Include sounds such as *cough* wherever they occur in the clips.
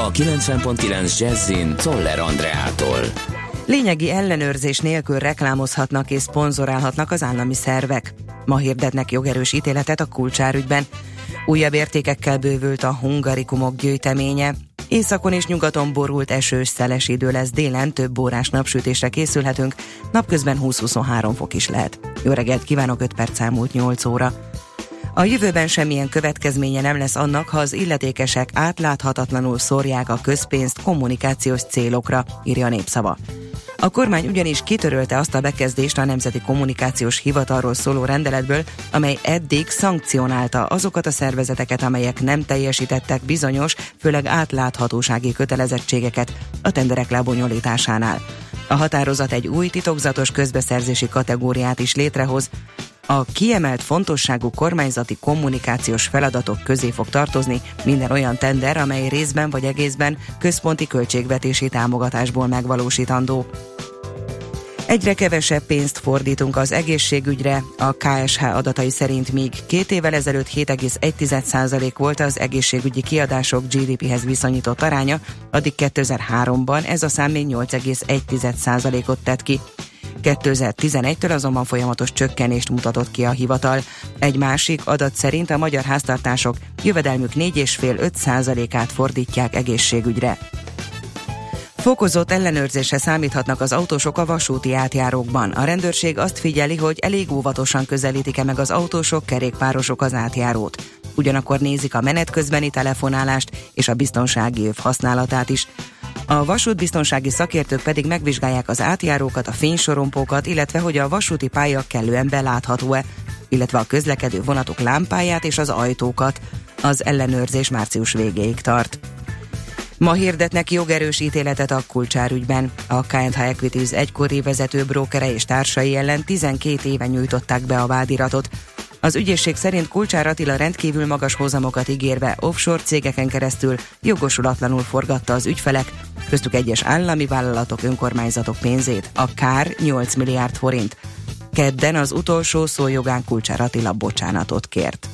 a 90.9 Jazzin Toller Andreától. Lényegi ellenőrzés nélkül reklámozhatnak és szponzorálhatnak az állami szervek. Ma hirdetnek jogerős ítéletet a kulcsárügyben. Újabb értékekkel bővült a hungarikumok gyűjteménye. Északon és nyugaton borult esős, szeles idő lesz, délen több órás napsütésre készülhetünk, napközben 20-23 fok is lehet. Jó reggelt kívánok, 5 perc elmúlt 8 óra. A jövőben semmilyen következménye nem lesz annak, ha az illetékesek átláthatatlanul szórják a közpénzt kommunikációs célokra, írja a népszava. A kormány ugyanis kitörölte azt a bekezdést a Nemzeti Kommunikációs Hivatalról szóló rendeletből, amely eddig szankcionálta azokat a szervezeteket, amelyek nem teljesítettek bizonyos, főleg átláthatósági kötelezettségeket a tenderek lebonyolításánál. A határozat egy új titokzatos közbeszerzési kategóriát is létrehoz, a kiemelt fontosságú kormányzati kommunikációs feladatok közé fog tartozni minden olyan tender, amely részben vagy egészben központi költségvetési támogatásból megvalósítandó. Egyre kevesebb pénzt fordítunk az egészségügyre, a KSH adatai szerint még két évvel ezelőtt 7,1% volt az egészségügyi kiadások GDP-hez viszonyított aránya, addig 2003-ban ez a szám még 8,1%-ot tett ki. 2011-től azonban folyamatos csökkenést mutatott ki a hivatal. Egy másik adat szerint a magyar háztartások jövedelmük 4,5-5%-át fordítják egészségügyre. Fokozott ellenőrzésre számíthatnak az autósok a vasúti átjárókban. A rendőrség azt figyeli, hogy elég óvatosan közelítik-e meg az autósok, kerékpárosok az átjárót. Ugyanakkor nézik a menet közbeni telefonálást és a biztonsági öv használatát is. A vasútbiztonsági szakértők pedig megvizsgálják az átjárókat, a fénysorompókat, illetve hogy a vasúti pálya kellően belátható-e, illetve a közlekedő vonatok lámpáját és az ajtókat. Az ellenőrzés március végéig tart. Ma hirdetnek jogerős ítéletet a kulcsárügyben. A KNH Equities egykori vezető brókere és társai ellen 12 éve nyújtották be a vádiratot. Az ügyészség szerint Kulcsár Attila rendkívül magas hozamokat ígérve offshore cégeken keresztül jogosulatlanul forgatta az ügyfelek, köztük egyes állami vállalatok, önkormányzatok pénzét. A kár 8 milliárd forint. Kedden az utolsó szójogán Kulcsár Attila bocsánatot kért.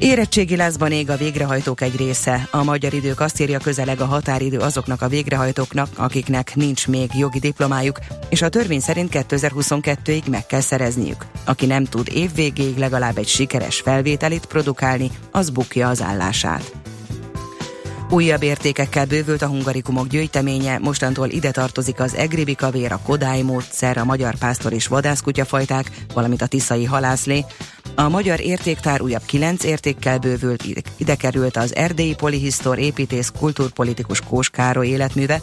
Érettségi lázban ég a végrehajtók egy része. A magyar idők azt írja közeleg a határidő azoknak a végrehajtóknak, akiknek nincs még jogi diplomájuk, és a törvény szerint 2022-ig meg kell szerezniük. Aki nem tud évvégéig legalább egy sikeres felvételit produkálni, az bukja az állását. Újabb értékekkel bővült a hungarikumok gyűjteménye, mostantól ide tartozik az egribi kavér, a kodály módszer, a magyar pásztor és vadászkutyafajták, valamint a tiszai halászlé. A magyar értéktár újabb kilenc értékkel bővült, ide került az erdélyi polihisztor építész kultúrpolitikus Kós életműve,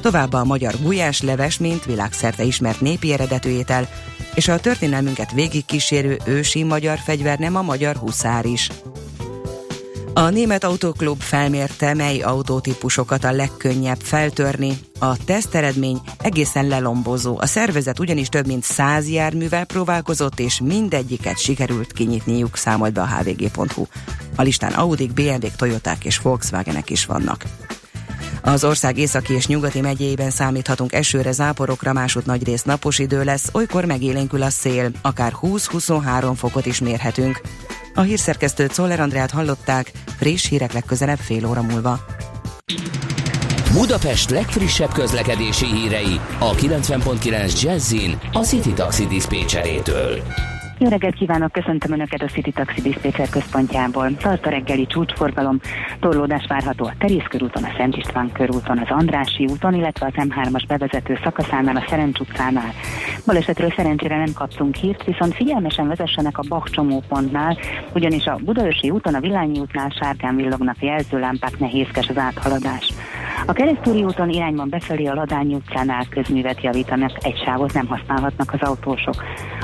továbbá a magyar gulyás leves, mint világszerte ismert népi eredetű étel, és a történelmünket végigkísérő ősi magyar fegyver nem a magyar huszár is. A Német Autóklub felmérte, mely autótípusokat a legkönnyebb feltörni. A teszteredmény egészen lelombozó. A szervezet ugyanis több mint száz járművel próbálkozott, és mindegyiket sikerült kinyitniuk, számolt be a hvg.hu. A listán Audi, BMW, Toyoták és Volkswagenek is vannak. Az ország északi és nyugati megyéiben számíthatunk esőre, záporokra, másút nagy rész napos idő lesz, olykor megélénkül a szél, akár 20-23 fokot is mérhetünk. A hírszerkesztőt Szoller Andrát hallották, friss hírek legközelebb fél óra múlva. Budapest legfrissebb közlekedési hírei a 90.9 Jazzin a City Taxi Dispécsejétől. Jó reggelt kívánok, köszöntöm Önöket a City Taxi Dispatcher központjából. Tart a reggeli csúcsforgalom, torlódás várható a Terész körúton, a Szent István körúton, az Andrási úton, illetve az M3-as bevezető szakaszánál, a Szerencs utcánál. Balesetről szerencsére nem kaptunk hírt, viszont figyelmesen vezessenek a Bach csomópontnál, ugyanis a Budaörsi úton, a Villányi útnál sárgán villognak jelzőlámpák, nehézkes az áthaladás. A keresztúri úton irányban befelé a Ladányi utcánál közművet javítanak, egy sávot nem használhatnak az autósok.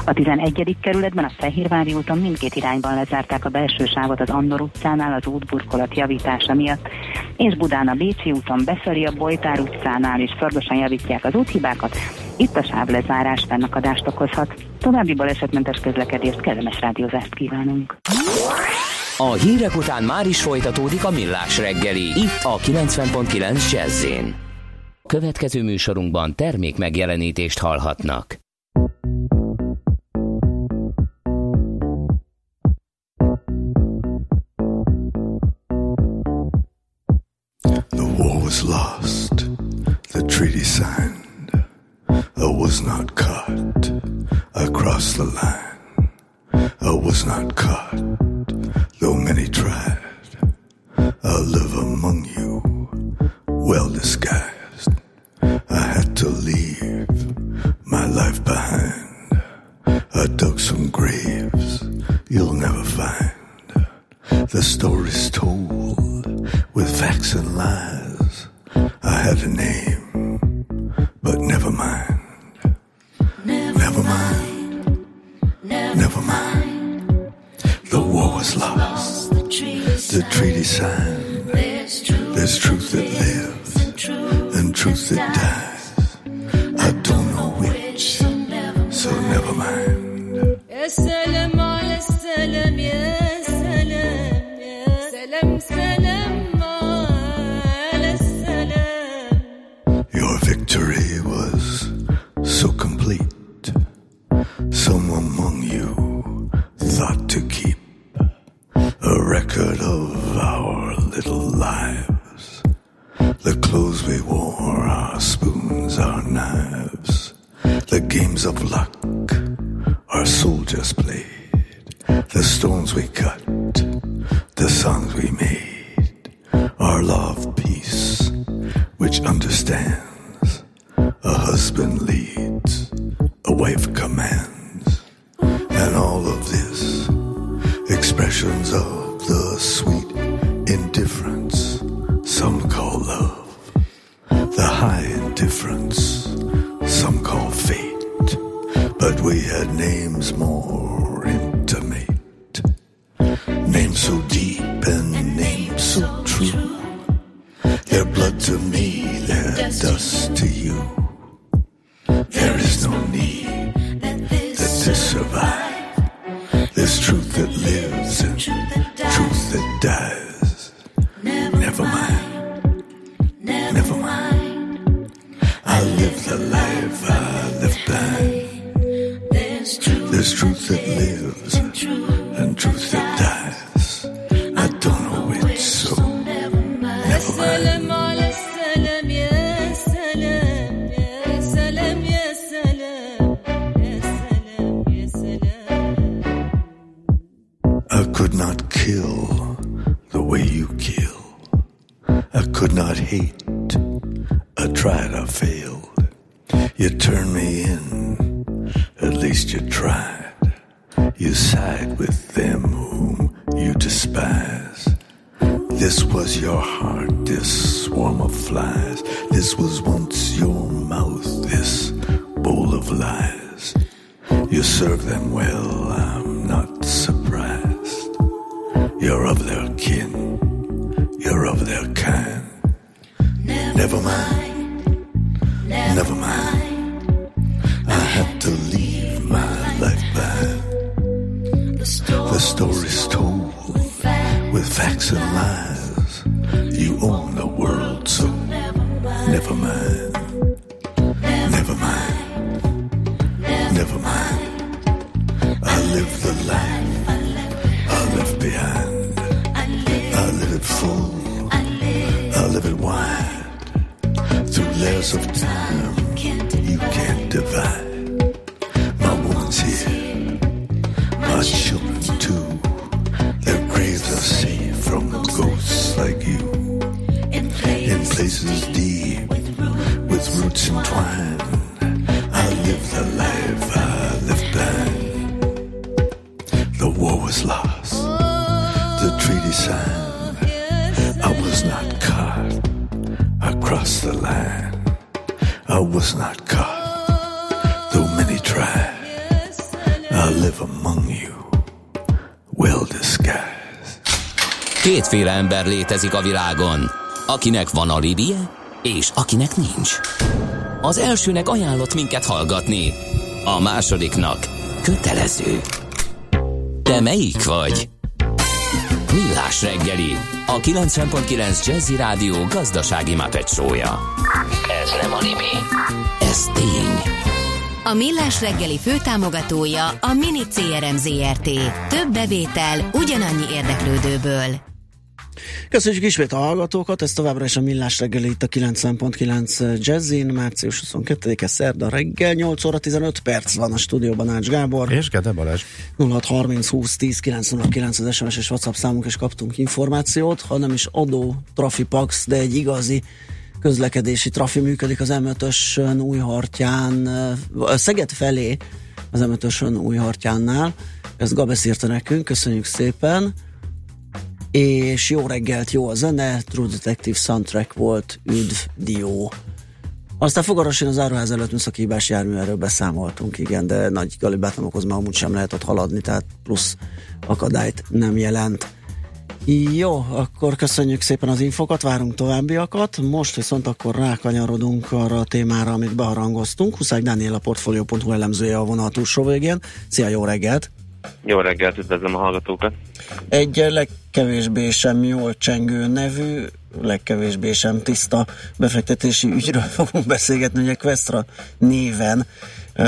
A 11. kerületben a Fehérvári úton mindkét irányban lezárták a belső sávot az Andor utcánál az útburkolat javítása miatt, és Budán a Bécsi úton befelé a Bojtár utcánál is szorgosan javítják az úthibákat, itt a sávlezárás fennakadást okozhat. További balesetmentes közlekedést, kellemes rádiózást kívánunk. A hírek után már is folytatódik a millás reggeli, itt a 90.9 jazz Következő műsorunkban termék megjelenítést hallhatnak. I was not caught. I crossed the line. I was not caught, though many tried. I live among you, well disguised. I had to leave my life behind. I dug some graves you'll never find. The stories told with facts and lies. I had a name. But never mind. Never, mind. Never, mind. The war was lost. The treaty, signed. There's truth, that lives and truth that dies. I don't know which, so never mind. I live among you, well disguised. Kétféle ember létezik a világon, akinek van a libie, és akinek nincs. Az elsőnek ajánlott minket hallgatni, a másodiknak kötelező. Te melyik vagy? Millás reggeli, a 90.9 Jazzy Rádió gazdasági mapetsója. Ez nem animi, ez tény. A Millás reggeli főtámogatója a Mini CRM Zrt. Több bevétel ugyanannyi érdeklődőből. Köszönjük ismét a hallgatókat, ez továbbra is a Millás reggeli itt a 90.9 Jazzin, március 22-e szerda reggel, 8 óra 15 perc van a stúdióban Ács Gábor. És Gede Balázs. 0630 20 10 909 az SMS és WhatsApp számunk, és kaptunk információt, hanem is adó, trafipax, de egy igazi közlekedési trafi működik az M5-ösön Újhartyán, ö, Szeged felé az M5-ösön Újhartyánnál. Ezt Gabesz írta nekünk, köszönjük szépen és jó reggelt, jó a zene, True Detective soundtrack volt, üdv, dió. Aztán fogarosan az áruház előtt műszaki hibás jármű, erről beszámoltunk, igen, de nagy galibát nem okoz, mert amúgy sem lehet ott haladni, tehát plusz akadályt nem jelent. Jó, akkor köszönjük szépen az infokat, várunk továbbiakat. Most viszont akkor rákanyarodunk arra a témára, amit beharangoztunk. Huszák Dániel a Portfolio.hu elemzője a vonal túlsó végén. Szia, jó reggelt! Jó reggelt, üdvözlöm a hallgatókat. Egy legkevésbé sem jól csengő nevű, legkevésbé sem tiszta befektetési ügyről fogunk beszélgetni, ugye Questra néven ö,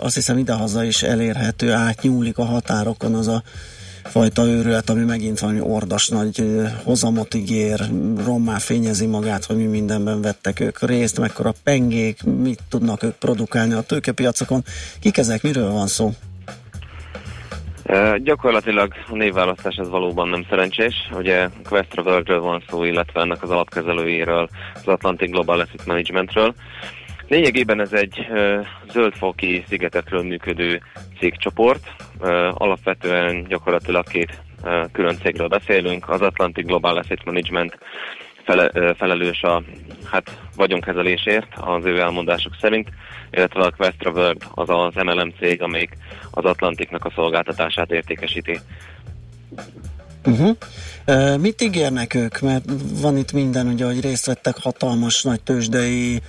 azt hiszem idehaza is elérhető, átnyúlik a határokon az a fajta őrület, ami megint valami ordas nagy hozamot ígér, rommá fényezi magát, hogy mi mindenben vettek ők részt, mekkora pengék, mit tudnak ők produkálni a tőkepiacokon. Kik ezek, miről van szó? Uh, gyakorlatilag a névválasztás ez valóban nem szerencsés. Ugye Questra Worldről van szó, illetve ennek az alapkezelőjéről, az Atlantic Global Asset Managementről. Lényegében ez egy zöldfoki szigetekről működő cégcsoport. Alapvetően gyakorlatilag két külön cégről beszélünk. Az Atlantic Global Asset Management fele, felelős a hát, vagyonkezelésért az ő elmondások szerint, illetve a Questra World az az MLM cég, amelyik az Atlantiknak a szolgáltatását értékesíti. Uh-huh. Uh, mit ígérnek ők? Mert van itt minden, ugye, hogy részt vettek hatalmas nagy tőzsdei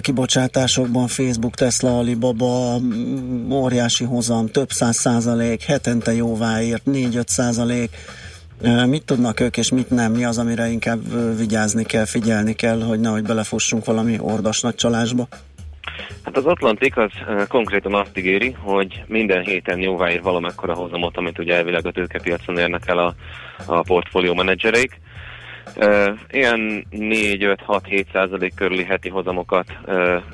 kibocsátásokban, Facebook, Tesla, Alibaba, mm, óriási hozam, több száz százalék, hetente jóváért, 4-5 százalék. Mit tudnak ők, és mit nem? Mi az, amire inkább vigyázni kell, figyelni kell, hogy nehogy belefussunk valami ordas nagy csalásba? Hát az Atlantik az konkrétan azt ígéri, hogy minden héten jóváír valamekkora hozamot, amit ugye elvileg a tőkepiacon érnek el a, a portfólió menedzsereik. Ilyen 4-5-6-7 százalék körüli heti hozamokat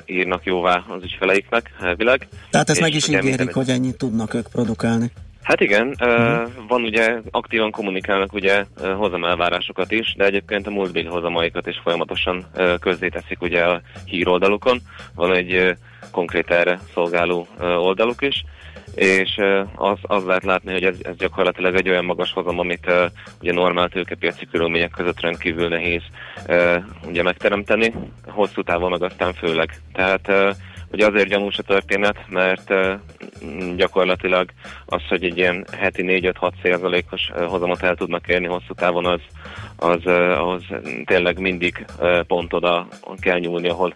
írnak jóvá az ügyfeleiknek elvileg. Tehát ezt És meg is ígérik, minden- hogy ennyit tudnak ők produkálni. Hát igen, uh, van ugye, aktívan kommunikálnak ugye hozamelvárásokat is, de egyébként a múltbéli hozamaikat is folyamatosan közzéteszik ugye a híroldalukon. Van egy konkrét erre szolgáló oldaluk is, és az, az lehet látni, hogy ez, ez gyakorlatilag egy olyan magas hozam, amit uh, ugye normál tőkepiaci körülmények között rendkívül nehéz uh, ugye megteremteni, hosszú távon meg aztán főleg. Tehát uh, Ugye azért gyanús a történet, mert gyakorlatilag az, hogy egy ilyen heti 4-5-6 százalékos hozamot el tudnak érni hosszú távon, az, az ahhoz tényleg mindig pont oda kell nyúlni, ahol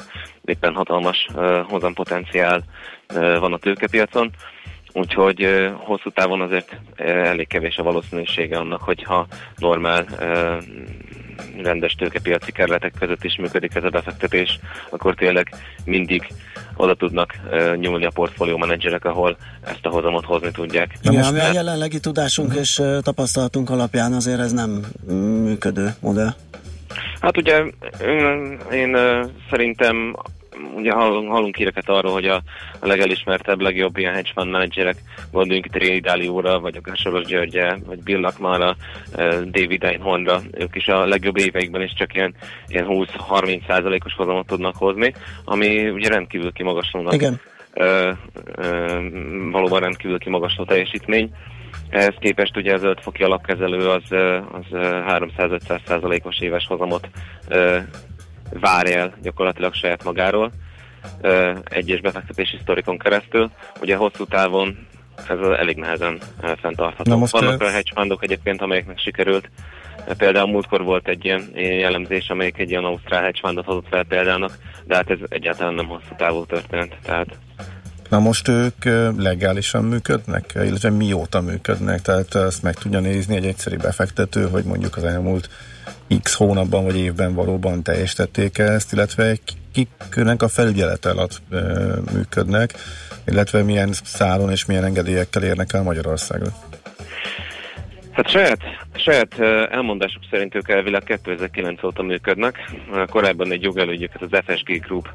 éppen hatalmas hozampotenciál van a tőkepiacon. Úgyhogy hosszú távon azért elég kevés a valószínűsége annak, hogyha normál rendes tőkepiaci kerületek között is működik ez a befektetés, akkor tényleg mindig oda tudnak uh, nyúlni a portfólió menedzserek, ahol ezt a hozamot hozni tudják. Igen, ami a jelenlegi tudásunk és uh, tapasztalatunk alapján azért ez nem mm, működő modell. Hát ugye én, én uh, szerintem ugye hallunk, hallunk híreket arról, hogy a, a legelismertebb, legjobb ilyen hedge fund menedzserek, gondoljunk itt Ray Dalio-ra, vagy akár Soros Györgyre, vagy Bill Lakmara, uh, David Einhornra, ők is a legjobb éveikben is csak ilyen, ilyen 20-30 százalékos hozamot tudnak hozni, ami ugye rendkívül kimagaslónak. Igen. Ö, ö, valóban rendkívül kimagasló teljesítmény. Ehhez képest ugye az 5 foki alapkezelő az, az ö, 300-500 százalékos éves hozamot ö, vár el gyakorlatilag saját magáról egyes befektetési sztorikon keresztül. Ugye hosszú távon ez elég nehezen fenntartható. Most, Vannak olyan hedge fundok egyébként, amelyeknek sikerült. Például múltkor volt egy ilyen, jellemzés, amelyik egy ilyen ausztrál hedge fundot hozott fel példának, de hát ez egyáltalán nem hosszú távú történet. Tehát Na most ők legálisan működnek, illetve mióta működnek, tehát ezt meg tudja nézni egy egyszerű befektető, hogy mondjuk az elmúlt x hónapban vagy évben valóban teljesítették ezt, illetve kiknek a felügyelet alatt működnek, illetve milyen szálon és milyen engedélyekkel érnek el Magyarországra. Hát saját, saját elmondásuk szerint ők elvileg 2009 óta működnek. Korábban egy jogelődjüket az FSG Group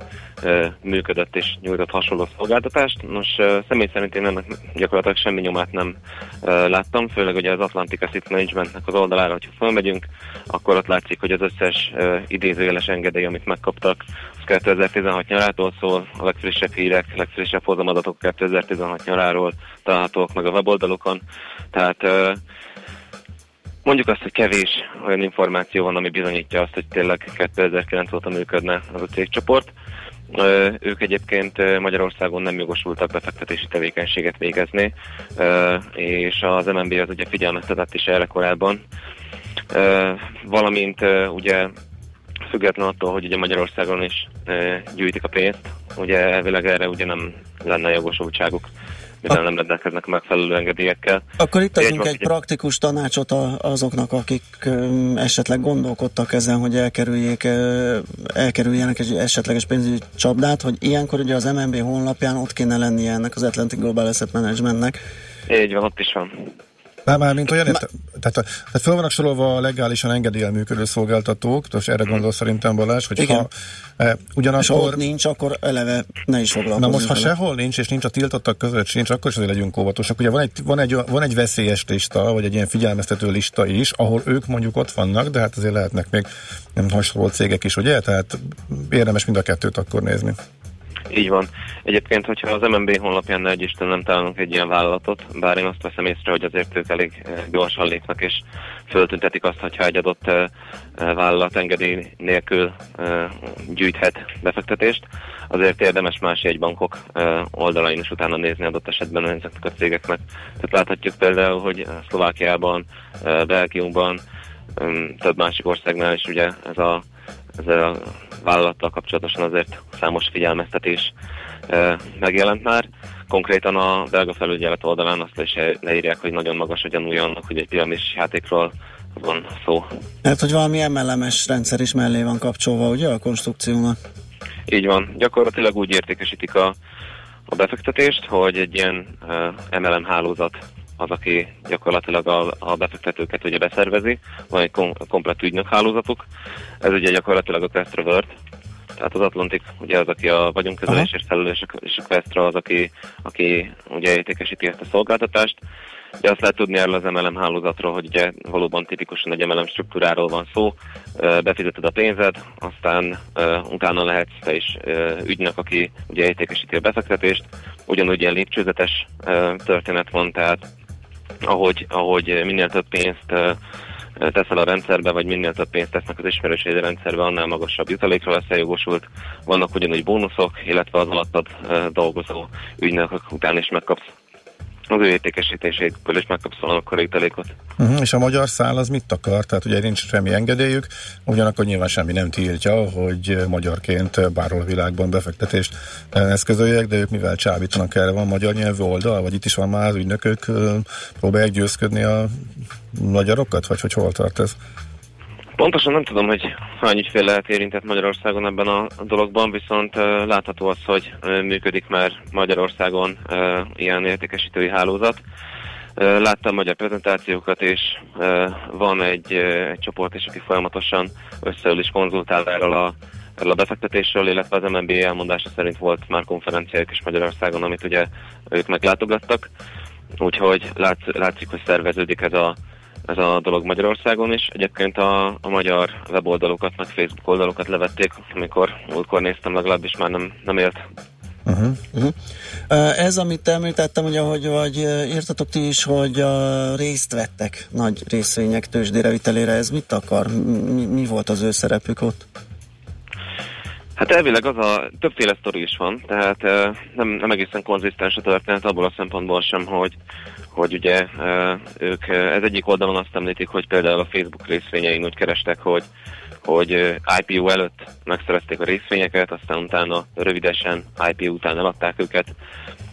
működött és nyújtott hasonló szolgáltatást. Nos, személy szerint én ennek gyakorlatilag semmi nyomát nem láttam, főleg ugye az Atlantic Asset Managementnek az oldalára, hogyha felmegyünk, akkor ott látszik, hogy az összes idézőjeles engedély, amit megkaptak, az 2016 nyarától szól, a legfrissebb hírek, legfrissebb hozamadatok 2016 nyaráról találhatók meg a weboldalukon. Tehát Mondjuk azt, hogy kevés olyan információ van, ami bizonyítja azt, hogy tényleg 2009 óta működne az a cégcsoport. Ők egyébként Magyarországon nem jogosultak befektetési tevékenységet végezni, és az MNB az ugye figyelmeztetett is erre korábban. Valamint ugye független attól, hogy ugye Magyarországon is gyűjtik a pénzt, ugye elvileg erre ugye nem lenne jogosultságuk, mivel nem rendelkeznek megfelelő engedélyekkel. Akkor itt Egy adunk van, egy ugye- praktikus tanácsot a, azoknak, akik esetleg gondolkodtak ezen, hogy elkerüljék, elkerüljenek egy esetleges pénzügyi csapdát, hogy ilyenkor ugye az MNB honlapján ott kéne lennie ennek az Atlantic Global Asset Managementnek. Így van, ott is van. Már, már mint olyan, érte, tehát, tehát föl vannak sorolva a legálisan engedéllyel működő szolgáltatók, most erre gondol szerintem Balázs, hogy Igen. ha e, És ha ugyanakkor... ott nincs, akkor eleve ne is foglalkozni. Na most, ha vele. sehol nincs, és nincs a tiltottak között sincs, akkor is azért legyünk óvatosak. Ugye van egy, van, egy, van egy veszélyes lista, vagy egy ilyen figyelmeztető lista is, ahol ők mondjuk ott vannak, de hát azért lehetnek még nem hasonló cégek is, ugye? Tehát érdemes mind a kettőt akkor nézni. Így van. Egyébként, hogyha az MNB honlapján ne Isten nem találunk egy ilyen vállalatot, bár én azt veszem észre, hogy azért ők elég eh, gyorsan lépnek, és föltüntetik azt, hogyha egy adott eh, eh, vállalat engedély nélkül gyűjthet befektetést, azért érdemes más jegybankok eh, oldalain is utána nézni adott esetben ezeknek a cégeknek. Tehát láthatjuk például, hogy Szlovákiában, Belgiumban, em, több másik országnál is ugye ez a ezzel a vállalattal kapcsolatosan azért számos figyelmeztetés megjelent már. Konkrétan a belga felügyelet oldalán azt is leírják, hogy nagyon magas a gyanúja annak, hogy egy piramis játékról van szó. Hát, hogy valami MLM-es rendszer is mellé van kapcsolva, ugye, a konstrukciónak? Így van. Gyakorlatilag úgy értékesítik a, a befektetést, hogy egy ilyen uh, MLM hálózat az, aki gyakorlatilag a, a befektetőket ugye beszervezi, van egy kom- komplet ügynök hálózatuk. Ez ugye gyakorlatilag a Questrovert, tehát az Atlantik ugye az, aki a vagyonkezelésért felelős, és a Questra az, aki, aki ugye értékesíti ezt a szolgáltatást. Ugye azt lehet tudni erről az MLM hálózatról, hogy ugye valóban tipikusan egy MLM struktúráról van szó, befizeted a pénzed, aztán utána lehetsz te is ügynök, aki ugye értékesíti a befektetést. Ugyanúgy ilyen lépcsőzetes történet van, tehát ahogy, ahogy minél több pénzt teszel a rendszerbe, vagy minél több pénzt tesznek az ismerőségi rendszerbe, annál magasabb jutalékra leszel jogosult. Vannak ugyanúgy bónuszok, illetve az alattad dolgozó ügynökök után is megkapsz az ő értékesítéséből is megkapsz valamikor jutalékot. Uh-huh. És a magyar szál az mit akar? Tehát ugye nincs semmi engedélyük, ugyanakkor nyilván semmi nem tiltja, hogy magyarként bárhol a világban befektetést eh, eszközöljek, de ők mivel csábítanak erre, van magyar nyelvű oldal, vagy itt is van már az ügynökök, eh, próbálják győzködni a magyarokat, vagy hogy hol tart ez? Pontosan nem tudom, hogy hány ügyfél lehet érintett Magyarországon ebben a dologban, viszont látható az, hogy működik már Magyarországon ilyen értékesítői hálózat. Láttam magyar prezentációkat, és van egy, egy csoport is, aki folyamatosan összeül és konzultál erről a, erről a befektetésről, illetve az MNB elmondása szerint volt már konferenciájuk is Magyarországon, amit ugye ők meglátogattak. Úgyhogy látsz, látszik, hogy szerveződik ez a, ez a dolog Magyarországon is. Egyébként a, a magyar weboldalokat, meg Facebook oldalokat levették, amikor múltkor néztem, legalábbis már nem, nem élt. Uh-huh. Uh-huh. Ez, amit említettem, ugye, hogy vagy írtatok ti is, hogy uh, részt vettek nagy részvények tőzsdére vitelére, ez mit akar? Mi, mi volt az ő szerepük ott? Hát elvileg az a többféle sztori is van, tehát nem, nem egészen konzisztens a történet abból a szempontból sem, hogy, hogy ugye ők ez egyik oldalon azt említik, hogy például a Facebook részvényein úgy kerestek, hogy hogy IPO előtt megszerezték a részvényeket, aztán utána rövidesen IPO után eladták őket.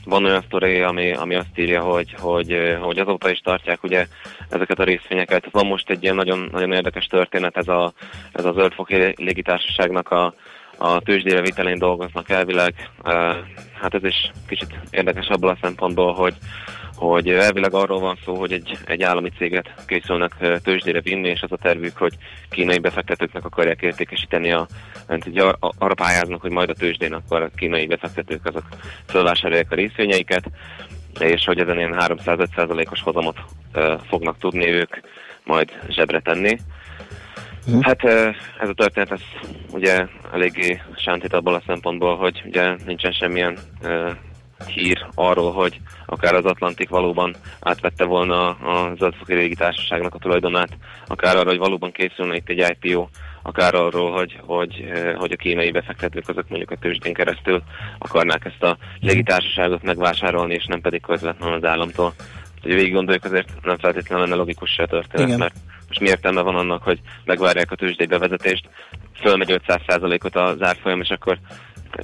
Van olyan sztori, ami, ami azt írja, hogy, hogy, hogy azóta is tartják ugye ezeket a részvényeket. Van most egy ilyen nagyon, nagyon érdekes történet, ez a, ez a Zöldfoki légitársaságnak a, a tőzsdére vitelén dolgoznak elvileg. Uh, hát ez is kicsit érdekes abból a szempontból, hogy hogy elvileg arról van szó, hogy egy, egy állami céget készülnek tőzsdére vinni, és az a tervük, hogy kínai befektetőknek akarják értékesíteni a, ugye ar- arra pályáznak, hogy majd a tőzsdén akkor a kínai befektetők azok felvásárolják a részvényeiket, és hogy ezen ilyen 305%-os hozamot ö, fognak tudni ők majd zsebre tenni. Hát ö, ez a történet ez ugye eléggé sántít abból a szempontból, hogy ugye nincsen semmilyen hír arról, hogy akár az Atlantik valóban átvette volna a Zöldfoki Régi Társaságnak a tulajdonát, akár arra, hogy valóban készülne itt egy IPO, akár arról, hogy, hogy, hogy a kínai befektetők azok mondjuk a tőzsdén keresztül akarnák ezt a légitársaságot megvásárolni, és nem pedig közvetlenül az államtól. Hogy végig gondoljuk, azért nem feltétlenül lenne logikus se a történet, Igen. mert most mi értelme van annak, hogy megvárják a tőzsdei bevezetést, fölmegy 500%-ot az árfolyam, és akkor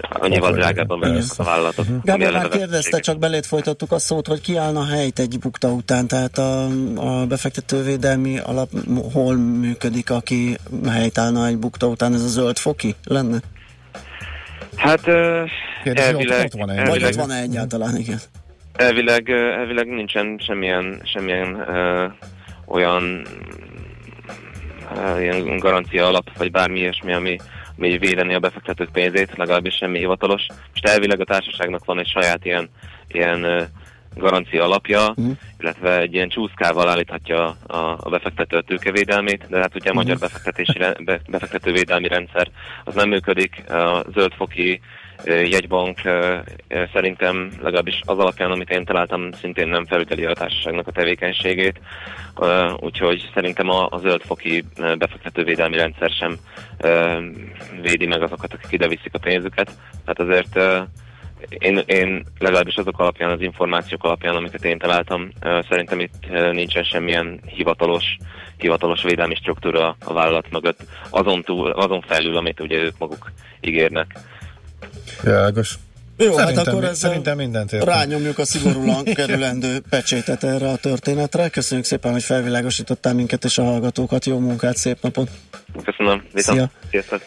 annyival drágábban vegyük a vállalatot. Gábor már kérdezte, csak belét folytattuk a szót, hogy kiállna helyt egy bukta után, tehát a, a befektetővédelmi alap hol működik, aki helytállna egy bukta után, ez a zöld foki lenne? Hát Kérdezi, ott- elvileg, ott van-e? Vagy elvileg, ott van-e egyáltalán, igen? elvileg, elvileg nincsen semmilyen, semmilyen ö, olyan ilyen garancia alap, vagy bármi ilyesmi, ami, ami védeni a befektetők pénzét, legalábbis semmi hivatalos. Most elvileg a társaságnak van egy saját ilyen, ilyen ö, garancia alapja, Mhm. illetve egy ilyen csúszkával állíthatja a, a befektető a tőkevédelmét, de hát ugye a magyar befektetési, re- be, befektetővédelmi rendszer az nem működik, a zöldfoki jegybank szerintem legalábbis az alapján, amit én találtam, szintén nem felügyeli a társaságnak a tevékenységét, úgyhogy szerintem a, a zöldfoki befektetővédelmi rendszer sem védi meg azokat, akik ide viszik a pénzüket. Tehát azért én, én legalábbis azok alapján, az információk alapján, amiket én találtam, szerintem itt nincsen semmilyen hivatalos, hivatalos védelmi struktúra a vállalat mögött, azon, túl, azon felül, amit ugye ők maguk ígérnek. Világos. Jó, Szerintem hát akkor mi- ezzel szerintem mindent értünk. rányomjuk a szigorúan kerülendő *laughs* pecsétet erre a történetre. Köszönjük szépen, hogy felvilágosítottál minket és a hallgatókat. Jó munkát, szép napot! Köszönöm, viszont. Szia. Sziasztok.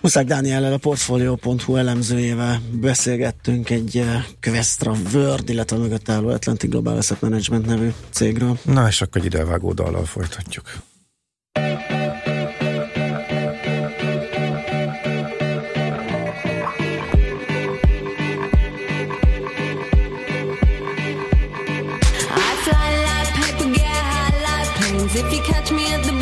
Huszák Dániellel a Portfolio.hu elemzőjével beszélgettünk egy eh, Questra World, illetve a mögött álló Atlantic Global Asset Management nevű cégről. Na és akkor egy idevágó dallal folytatjuk. Catch me at the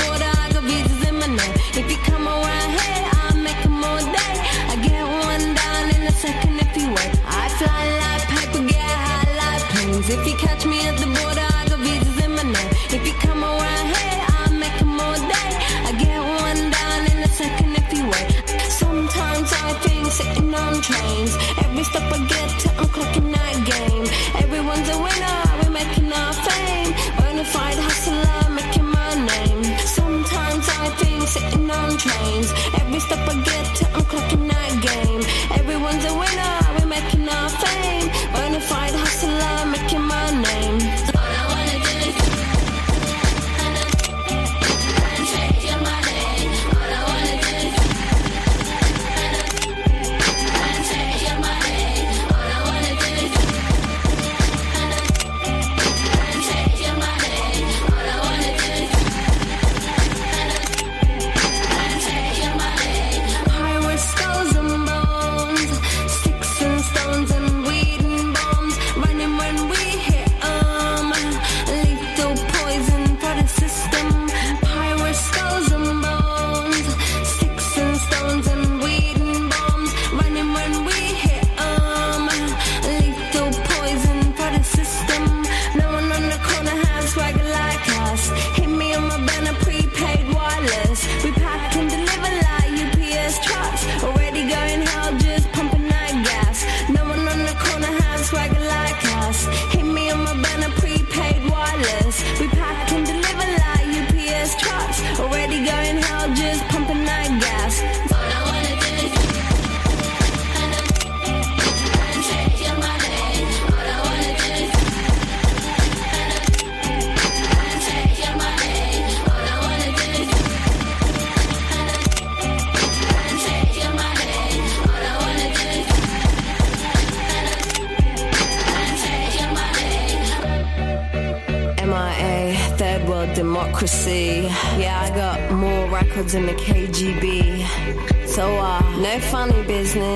than the KGB. So, uh, no funny business.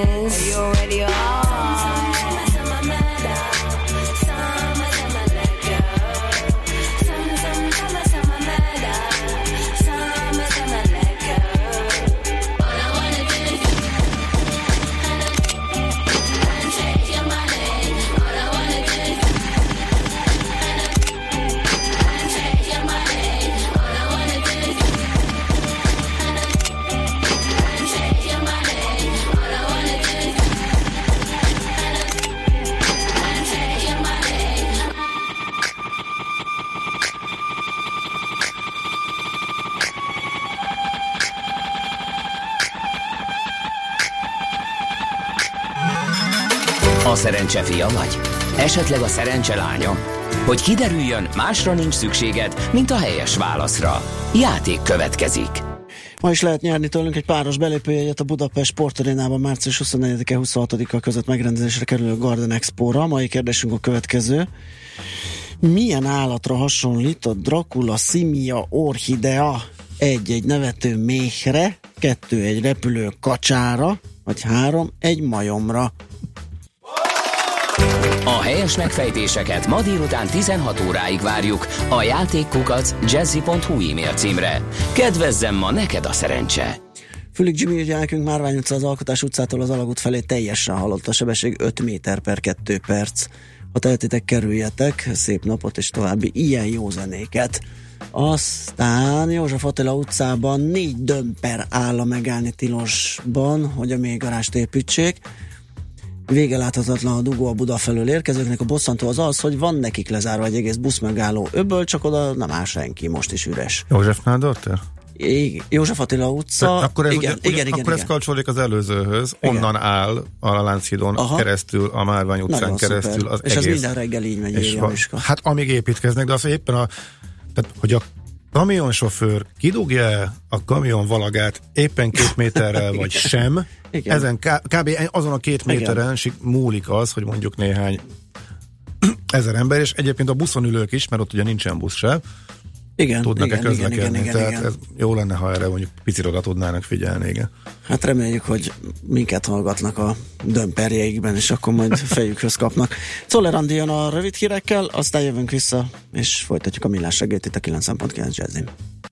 Szerencse fia vagy? Esetleg a szerencse lánya? Hogy kiderüljön, másra nincs szükséged, mint a helyes válaszra. Játék következik. Ma is lehet nyerni tőlünk egy páros belépőjegyet a Budapest Sportarénában március 24-e 26-a között megrendezésre kerülő Garden Expo-ra. Mai kérdésünk a következő. Milyen állatra hasonlít a Dracula Simia Orchidea? Egy, egy nevető méhre, kettő, egy repülő kacsára, vagy három, egy majomra. A helyes megfejtéseket ma délután 16 óráig várjuk a játékkukac jazzy.hu e-mail címre. Kedvezzem ma neked a szerencse! Fülig Jimmy ugye nekünk Márvány utca az Alkotás utcától az Alagút felé teljesen halott a sebesség 5 méter per 2 perc. Ha tehetitek, kerüljetek, szép napot és további ilyen jó zenéket. Aztán József Attila utcában négy dömper áll a megállni tilosban, hogy a mélygarást építsék. Vége láthatatlan a dugó a Buda felől érkezőknek. A bosszantó az az, hogy van nekik lezárva egy egész buszmegálló öböl, csak oda nem áll senki, most is üres. József Nádorter? Igen, József Attila utca. akkor ez, igen, ugye, igen, igen, akkor igen. ez kapcsolódik az előzőhöz. Igen. Onnan áll a Lánchídon Aha. keresztül, a Márvány utcán Nagyon keresztül szuper. az És egész. az minden reggel így megy, és van, hát amíg építkeznek, de az, éppen a, tehát, hogy a kamionsofőr kidugja a kamion valagát éppen két méterrel, *laughs* vagy sem, Igen. ezen kb. azon a két Igen. méteren sik- múlik az, hogy mondjuk néhány *clears throat* ezer ember, és egyébként a buszon ülők is, mert ott ugye nincsen busz se, Igen, tudnak-e igen, közlekedni. igen, igen, Tehát igen. ez jó lenne, ha erre mondjuk picit oda tudnának figyelni, igen. Hát reméljük, hogy minket hallgatnak a dömperjeikben, és akkor majd *laughs* fejükhöz kapnak. Czoller Andi jön a rövid hírekkel, aztán jövünk vissza, és folytatjuk a millás itt a 9.9 Jazzin.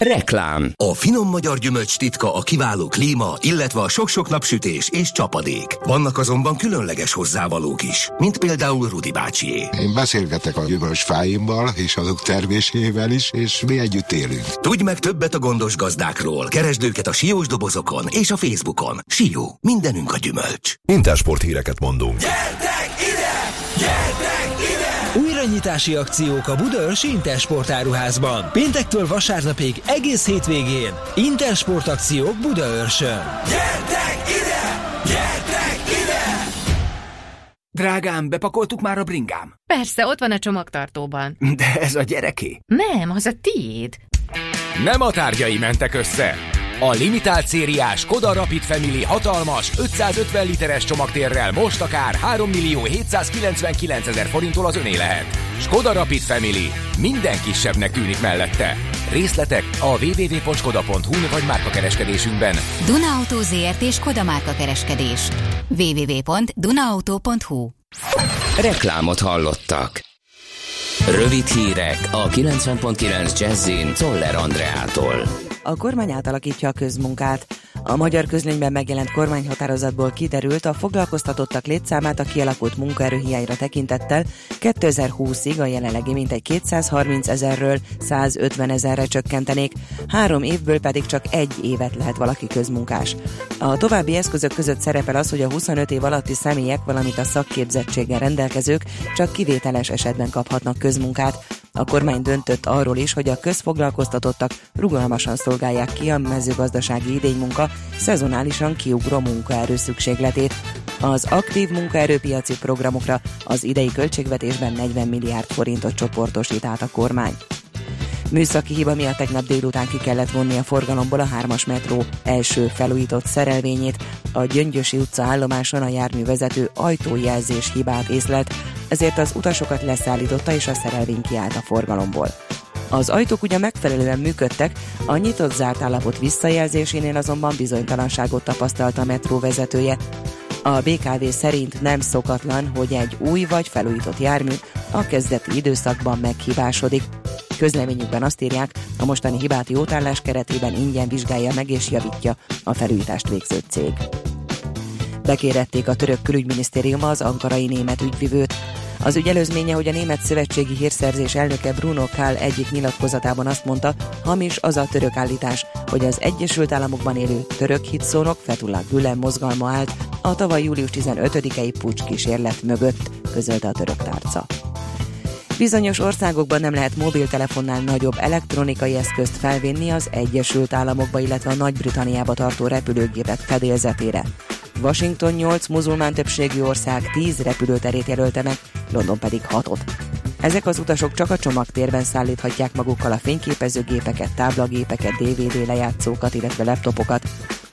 Reklám A finom magyar gyümölcs titka a kiváló klíma, illetve a sok-sok napsütés és csapadék. Vannak azonban különleges hozzávalók is, mint például Rudi bácsié. Én beszélgetek a gyümölcsfáimmal és azok termésével is, és mi együtt élünk. Tudj meg többet a gondos gazdákról. Keresd őket a siós dobozokon és a Facebookon. Sió, mindenünk a gyümölcs. Intersport híreket mondunk. Újranyitási akciók a Budaörsi Intersport áruházban. Péntektől vasárnapig egész hétvégén. Intersport akciók Budaörsön. Drágám, bepakoltuk már a bringám? Persze, ott van a csomagtartóban. De ez a gyereké. Nem, az a tiéd. Nem a tárgyai mentek össze. A limitált szériás Skoda Rapid Family hatalmas 550 literes csomagtérrel most akár 3 millió 799 ezer forinttól az öné lehet. Skoda Rapid Family. Minden kisebbnek tűnik mellette. Részletek a www.skoda.hu vagy márkakereskedésünkben. Duna Auto ZRT és Koda márka kereskedés. www.dunaauto.hu Reklámot hallottak. Rövid hírek a 90.9 Jazzin Toller Andreától. A kormány átalakítja a közmunkát. A magyar közlönyben megjelent kormányhatározatból kiderült, a foglalkoztatottak létszámát a kialakult munkaerőhiányra tekintettel 2020-ig a jelenlegi mintegy 230 ezerről 150 ezerre csökkentenék, három évből pedig csak egy évet lehet valaki közmunkás. A további eszközök között szerepel az, hogy a 25 év alatti személyek, valamint a szakképzettséggel rendelkezők csak kivételes esetben kaphatnak közmunkát. A kormány döntött arról is, hogy a közfoglalkoztatottak rugalmasan szolgálják ki a mezőgazdasági idénymunka szezonálisan kiugró munkaerő szükségletét. Az aktív munkaerőpiaci programokra az idei költségvetésben 40 milliárd forintot csoportosít át a kormány. Műszaki hiba miatt tegnap délután ki kellett vonni a forgalomból a 3-as metró első felújított szerelvényét. A Gyöngyösi utca állomáson a járművezető ajtójelzés hibát észlelt, ezért az utasokat leszállította és a szerelvény kiállt a forgalomból. Az ajtók ugyan megfelelően működtek, a nyitott zárt állapot visszajelzésénél azonban bizonytalanságot tapasztalt a metró vezetője. A BKV szerint nem szokatlan, hogy egy új vagy felújított jármű a kezdeti időszakban meghibásodik. Közleményükben azt írják, a mostani hibát jótállás keretében ingyen vizsgálja meg és javítja a felújítást végző cég. Bekérették a török külügyminisztériuma az ankarai német ügyvivőt. Az ügy előzménye, hogy a német szövetségi hírszerzés elnöke Bruno Kál egyik nyilatkozatában azt mondta, hamis az a török állítás, hogy az Egyesült Államokban élő török hitszónok Fethullah Gülen mozgalma állt a tavaly július 15-i pucs kísérlet mögött, közölte a török tárca. Bizonyos országokban nem lehet mobiltelefonnál nagyobb elektronikai eszközt felvinni az Egyesült Államokba, illetve a Nagy-Britanniába tartó repülőgépek fedélzetére. Washington 8 muzulmán többségű ország 10 repülőterét jelölte meg, London pedig 6-ot. Ezek az utasok csak a csomagtérben szállíthatják magukkal a fényképezőgépeket, táblagépeket, DVD lejátszókat, illetve laptopokat.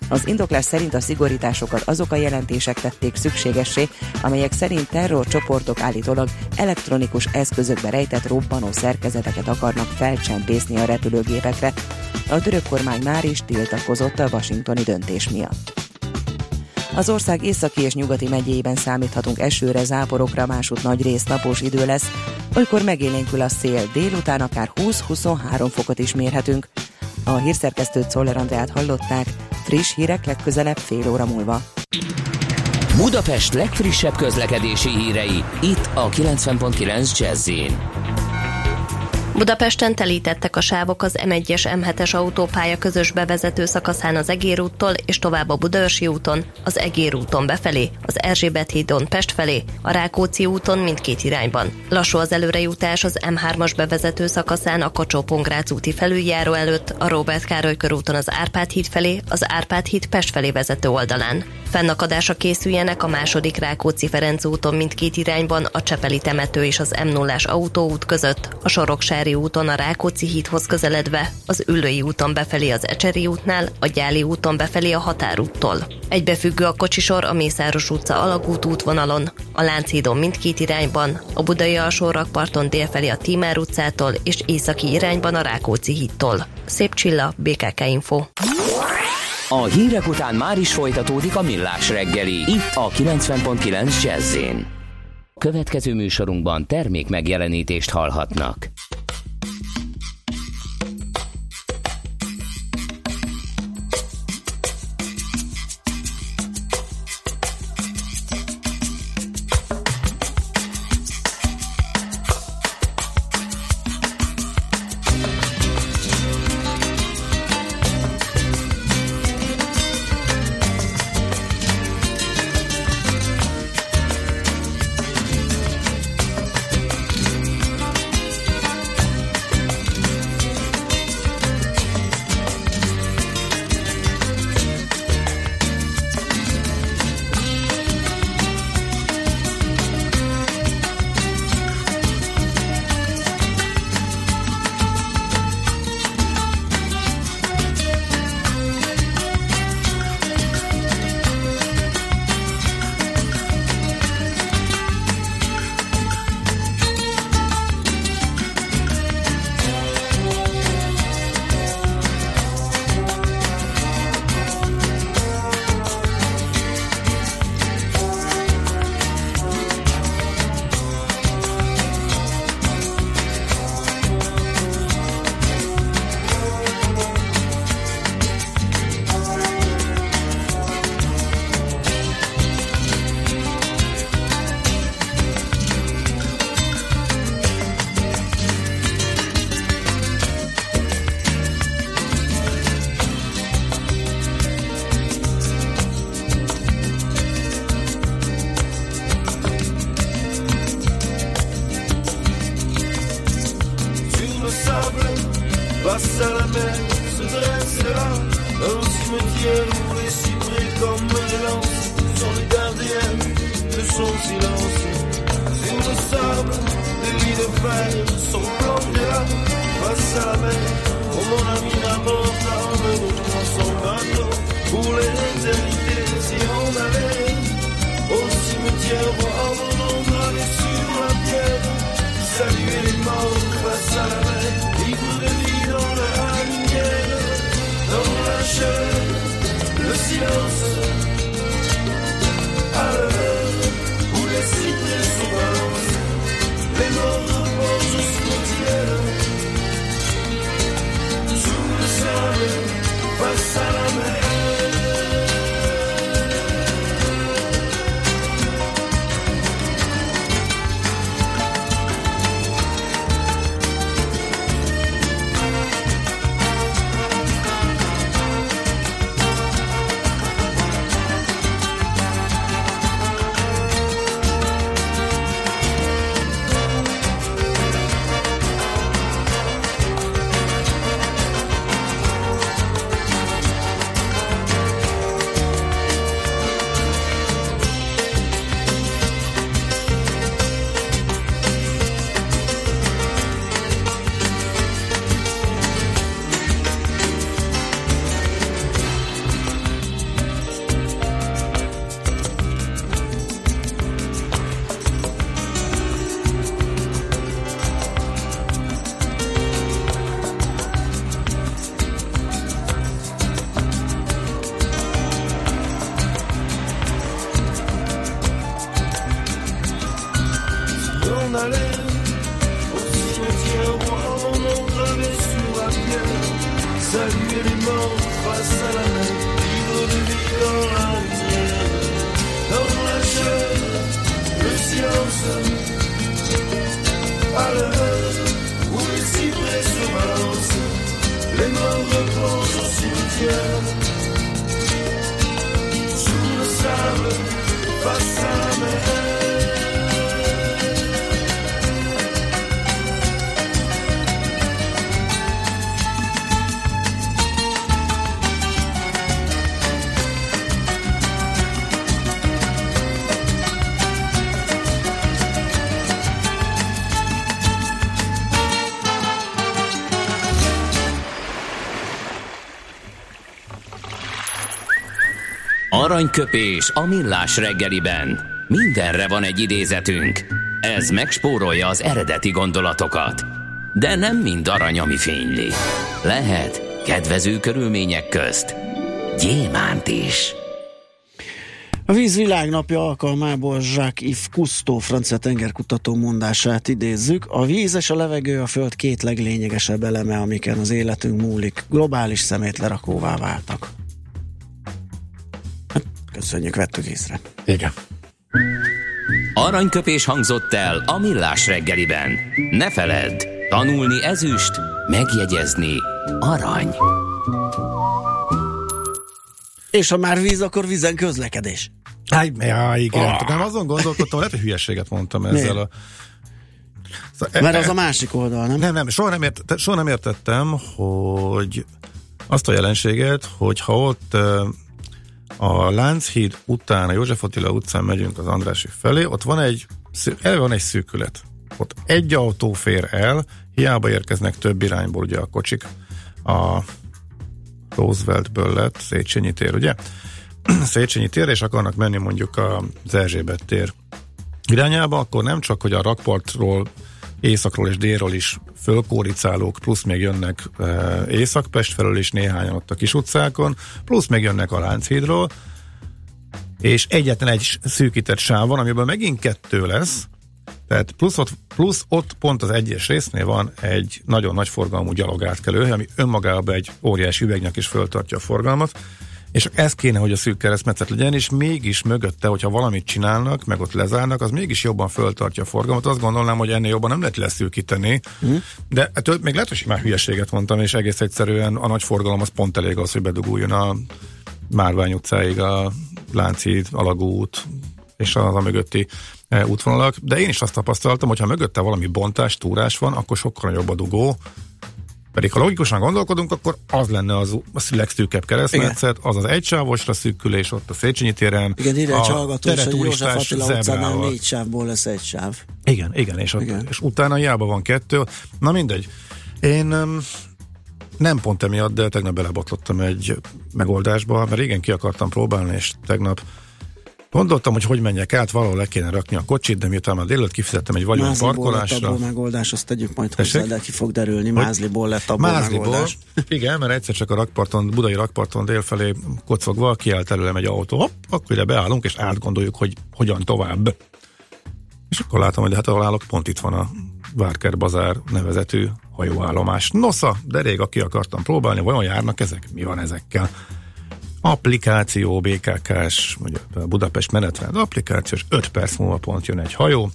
Az indoklás szerint a szigorításokat azok a jelentések tették szükségessé, amelyek szerint terrorcsoportok állítólag elektronikus eszközökbe rejtett robbanó szerkezeteket akarnak felcsempészni a repülőgépekre. A török kormány már is tiltakozott a washingtoni döntés miatt. Az ország északi és nyugati megyében számíthatunk esőre, záporokra, másút nagy rész napos idő lesz, olykor megélénkül a szél, délután akár 20-23 fokot is mérhetünk. A hírszerkesztőt Szoller Andrát hallották, friss hírek legközelebb fél óra múlva. Budapest legfrissebb közlekedési hírei, itt a 90.9 jazz Budapesten telítettek a sávok az M1-es M7-es autópálya közös bevezető szakaszán az Egér úttól és tovább a Budaörsi úton, az Egér úton befelé, az Erzsébet hídon Pest felé, a Rákóczi úton mindkét irányban. Lassú az előrejutás az M3-as bevezető szakaszán a kacsó úti felüljáró előtt, a Robert Károly körúton az Árpád híd felé, az Árpád híd Pest felé vezető oldalán. Fennakadásra készüljenek a második Rákóczi Ferenc úton mindkét irányban, a Csepeli temető és az m 0 autóút között, a Soroksári úton a Rákóczi hídhoz közeledve, az Üllői úton befelé az Ecseri útnál, a Gyáli úton befelé a Határúttól. Egybefüggő a kocsisor a Mészáros utca alagút útvonalon, a Lánchídon mindkét irányban, a Budai alsórakparton délfelé a Tímár utcától és északi irányban a Rákóczi hídtól. Szép Csilla, BKK Info. A hírek után már is folytatódik a millás reggeli, itt a 90.9 jazz Következő műsorunkban termék megjelenítést hallhatnak. Aranyköpés a millás reggeliben. Mindenre van egy idézetünk. Ez megspórolja az eredeti gondolatokat. De nem mind arany, ami fényli. Lehet kedvező körülmények közt gyémánt is. A víz világnapja alkalmából Jacques-Yves Cousteau, francia tengerkutató mondását idézzük. A víz és a levegő a föld két leglényegesebb eleme, amiken az életünk múlik. Globális szemét lerakóvá váltak. Köszönjük, vettük észre. Igen. Aranyköpés hangzott el a millás reggeliben. Ne feledd, tanulni ezüst, megjegyezni arany. És ha már víz, akkor vízen közlekedés. Háj, ja, igen. Oh. Nem azon gondolkodtam, lehet, hogy hülyeséget mondtam ezzel Miért? a... Szóval, Mert az a másik oldal, nem? Nem, nem, soha nem, ért, soha nem értettem, hogy azt a jelenséget, hogy ha ott a Lánchíd után, a József Attila utcán megyünk az Andrási felé, ott van egy, eleve van egy szűkület. Ott egy autó fér el, hiába érkeznek több irányból ugye a kocsik, a Rooseveltből lett Széchenyi tér, ugye? *clears throat* Széchenyi tér, és akarnak menni mondjuk az Erzsébet tér irányába, akkor nem csak, hogy a rakpartról, északról és délről is fölkóricálók, plusz még jönnek e, Észak-Pest felől is néhányan ott a kis utcákon, plusz még jönnek a Lánchídról, és egyetlen egy szűkített sáv van, amiből megint kettő lesz, tehát plusz ott, plusz ott pont az egyes résznél van egy nagyon nagy forgalmú gyalogátkelő, ami önmagában egy óriási üvegnek is föltartja a forgalmat, és ez kéne, hogy a szűk keresztmetszet legyen, és mégis mögötte, hogyha valamit csinálnak, meg ott lezárnak, az mégis jobban föltartja a forgalmat. Azt gondolnám, hogy ennél jobban nem lehet leszűkíteni, mm. de ettől még lehet, hogy már hülyeséget mondtam, és egész egyszerűen a nagy forgalom az pont elég az, hogy beduguljon a Márvány utcáig a Lánchíd, Alagút és az a mögötti e, útvonalak, de én is azt tapasztaltam, hogy ha mögötte valami bontás, túrás van, akkor sokkal nagyobb a dugó, Pedig ha logikusan gondolkodunk, akkor az lenne az a legszűkebb keresztmetszet, az az egysávosra szűkülés ott a Széchenyi téren. Igen, ide egy hallgató, hogy József Attila utcánál négy sávból lesz egy sáv. Igen, igen, és, ott, és utána hiába van kettő. Na mindegy. Én nem pont emiatt, de tegnap belebotlottam egy megoldásba, mert régen ki akartam próbálni, és tegnap gondoltam, hogy hogy menjek át, valahol le kéne rakni a kocsit, de miután már délőtt kifizettem egy vagyon Mázliból lett parkolásra. abból megoldás, azt tegyük majd Tessék? hozzá, de ki fog derülni. Hogy? Mázliból lett abból Mázliból, megoldás. *laughs* igen, mert egyszer csak a rakparton, budai rakparton délfelé kocogva kiállt előlem egy autó, hopp, akkor ide beállunk, és átgondoljuk, hogy hogyan tovább. És akkor látom, hogy hát ahol állok, pont itt van a Várker Bazár nevezetű hajóállomás. Nosza, de rég, aki akartam próbálni, vajon járnak ezek? Mi van ezekkel? Applikáció, BKK-s, a Budapest menetrend applikációs, 5 perc múlva pont jön egy hajó,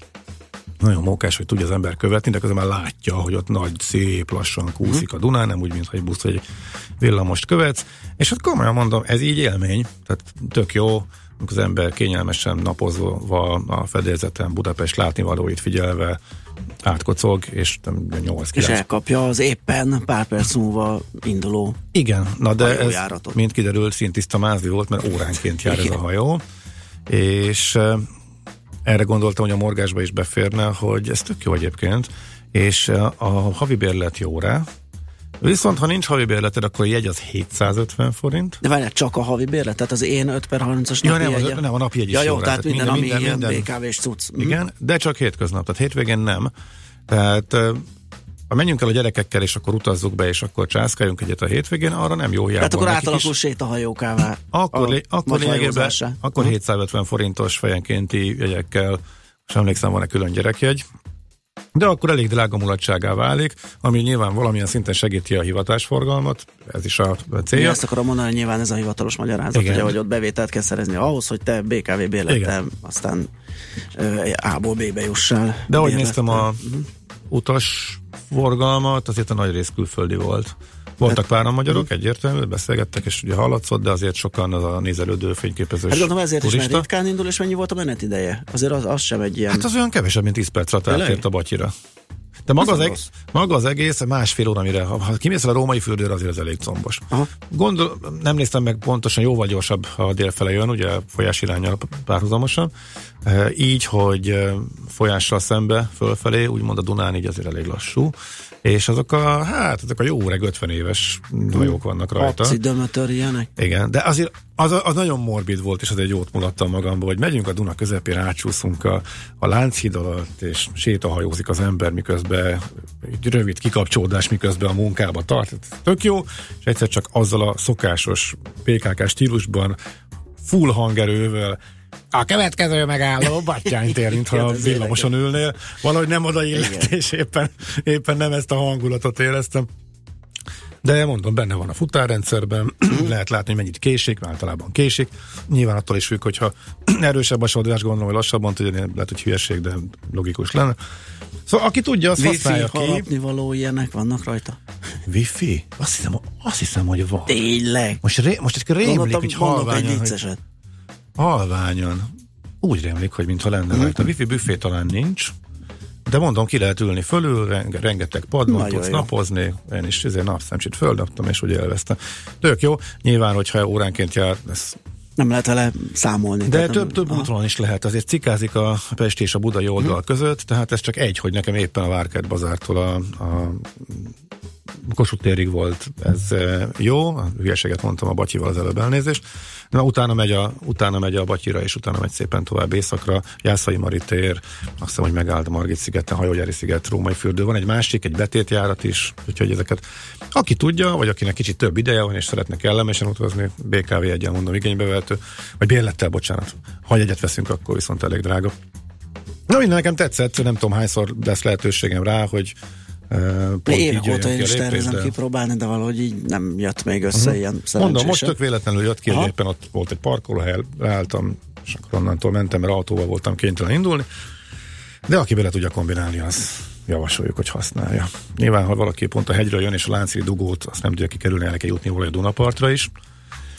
nagyon mókás, hogy tudja az ember követni, de közben már látja, hogy ott nagy, szép, lassan kúszik a Dunán, nem úgy, mintha egy busz vagy villamost követsz, és hát komolyan mondom, ez így élmény, tehát tök jó, az ember kényelmesen napozva a fedélzeten Budapest látnivalóit figyelve átkocog, és 8 És elkapja az éppen pár perc múlva induló Igen, na de ez, mint kiderült, szintiszta mázli volt, mert óránként jár ez a hajó, és erre gondoltam, hogy a morgásba is beférne, hogy ez tök jó egyébként, és a havi bérlet jó rá, viszont ha nincs havi bérleted, akkor a jegy az 750 forint. De várjál, csak a havi bérlet? Tehát az én 5 per 30-as Ja, napi nem, az, nem, a napi jegy is Ja, jó, rá, tehát minden, ami ilyen BKV-s cucc. Mhm. Igen, de csak hétköznap, tehát hétvégén nem. Tehát eh, ha menjünk el a gyerekekkel, és akkor utazzuk be, és akkor császkáljunk egyet a hétvégén, arra nem jó hiába. Tehát akkor átalakul is. sétahajókává. Akkor, a lé, akkor lényegében, hajózásá. akkor Aha. 750 forintos fejenkénti jegyekkel, és emlékszem, van egy külön gyerekjegy, de akkor elég drága mulatságá válik, ami nyilván valamilyen szinten segíti a hivatásforgalmat, ez is a Én célja. ezt akarom mondani, hogy nyilván ez a hivatalos magyarázat, Igen. ugye, hogy ott bevételt kell szerezni ahhoz, hogy te BKV bérlettel Igen. aztán A-ból B-be jussál. De ahogy néztem a utas forgalmat, azért a nagy rész külföldi volt. Voltak páran magyarok, egyértelmű, beszélgettek, és ugye hallatszott, de azért sokan az a nézelődő fényképezős Hát gondolom ezért is, mert turista. ritkán indul, és mennyi volt a menetideje? Azért az, az sem egy ilyen... Hát az olyan kevesebb, mint 10 perc alatt a Batyira. De maga Az az, nem eg- maga az egész másfél óra, mire, ha, ha kimész a római fürdőre, azért az elég combos. Aha. Gondol, nem néztem meg pontosan, jóval gyorsabb, ha délfele jön, ugye folyás irányal párhuzamosan. E, így, hogy e, folyással szembe, fölfelé, úgymond a Dunán így azért elég lassú. És azok a, hát ezek a jó öreg 50 éves hajók vannak rajta. Haci dömötör ilyenek. Igen, de azért az, az nagyon morbid volt, és azért jót mulattam magamból, hogy megyünk a Duna közepén, átsúszunk a, a Lánchíd alatt, és sétahajózik az ember, miközben egy rövid kikapcsolódás, miközben a munkába tart. Tök jó, és egyszer csak azzal a szokásos PKK stílusban, full hangerővel, a következő megálló *laughs* Battyány tér, mintha ez villamoson ülnél. Valahogy nem oda illett, és éppen, éppen nem ezt a hangulatot éreztem. De mondom, benne van a futárrendszerben, *clears throat* lehet látni, hogy mennyit késik, általában késik. Nyilván attól is függ, hogyha *clears throat* erősebb a sodrás, gondolom, hogy lassabban tudja, lehet, hogy hülyeség, de logikus lenne. Szóval aki tudja, az Wifi, használja ki. halapnivaló ilyenek vannak rajta. Wifi? Azt hiszem, azt hiszem hogy van. Tényleg? Most, ré, most egy rémlik, hogy mondok egy halványan, hogy vicceset. Halványan. Úgy rémlik, hogy mintha lenne Mhm. rajta. Wifi büfé talán nincs, de mondom, ki lehet ülni fölül, renge, rengeteg pad van, Nagyon tudsz jó. napozni. Én is ezért napszemcsit földaptam, és úgy élveztem. Tök jó. Nyilván, hogyha óránként jár, ez Nem lehet vele számolni. de tehát nem- útvonalon is lehet, azért cikázik a Pesti és a Budai oldal Mhm. között, tehát ez csak egy, hogy nekem éppen a Várkert bazártól a, a Kossuth térig volt ez jó, a hülyeséget mondtam a Batyival az előbb elnézést, de utána megy, a, utána megy a Batyira, és utána megy szépen tovább északra, Jászai Mari tér, azt hiszem, hogy megállt a Margit szigeten, Hajógyári sziget, Római fürdő, van egy másik, egy betétjárat is, úgyhogy ezeket, aki tudja, vagy akinek kicsit több ideje van, és szeretne kellemesen utazni, BKV egyen mondom igénybevehető, vagy bérlettel, bocsánat, ha egyet veszünk, akkor viszont elég drága. Na minden nekem tetszett, nem tudom hányszor lesz lehetőségem rá, hogy pont Évek óta én is tervezem de- kipróbálni, de valahogy így nem jött még össze Mhm. ilyen Mondom, most tök véletlenül jött ki, hogy éppen ott volt egy parkolóhely, ráálltam, és akkor onnantól mentem, mert autóval voltam kénytelen indulni. De aki bele tudja kombinálni, az javasoljuk, hogy használja. Nyilván, ha valaki pont a hegyről jön, és a Láncidi dugót, azt nem tudja kikerülni, el kell jutni volna a Dunapartra is.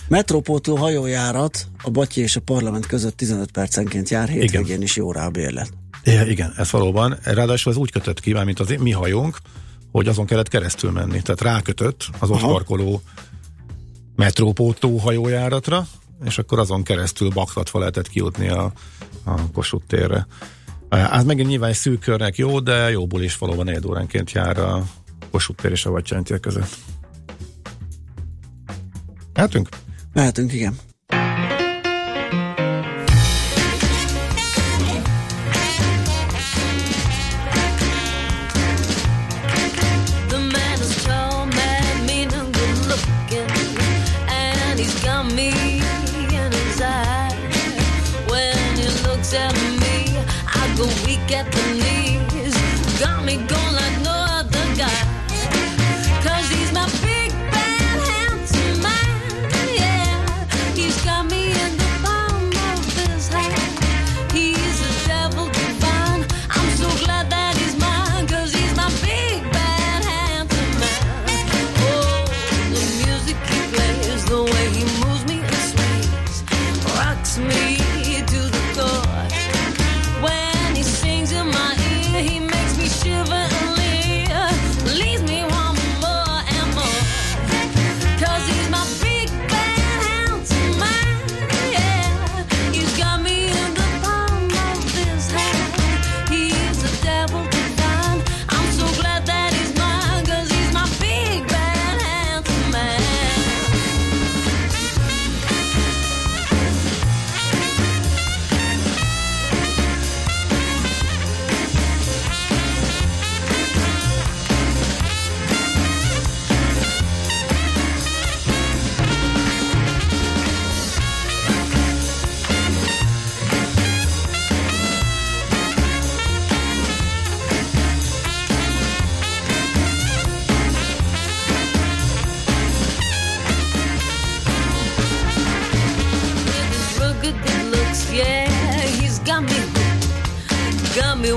Metrópótló hajójárat a Batyi és a parlament között 15 percenként jár, hétvégén is jó rá a bérlet. É, igen, ez valóban. Ráadásul ez úgy kötött ki, mint az mi hajónk, hogy azon kellett keresztül menni. Tehát rákötött az ott Aha. parkoló metrópótó hajójáratra, és akkor azon keresztül baktatva lehetett kijutni a, a Kossuth térre. Ez megint nyilván egy szűk körnek jó, de jóból is valóban négy óránként jár a Kossuth tér és a tér között. Mehetünk? Mehetünk, igen.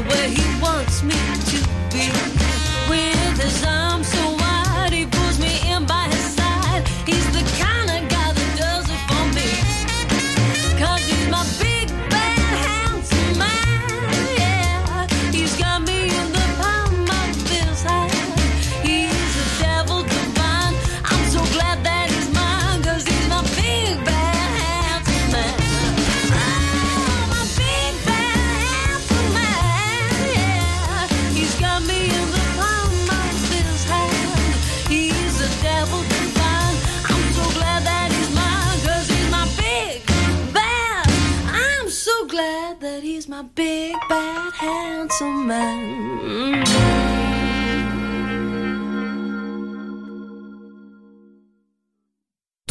Where he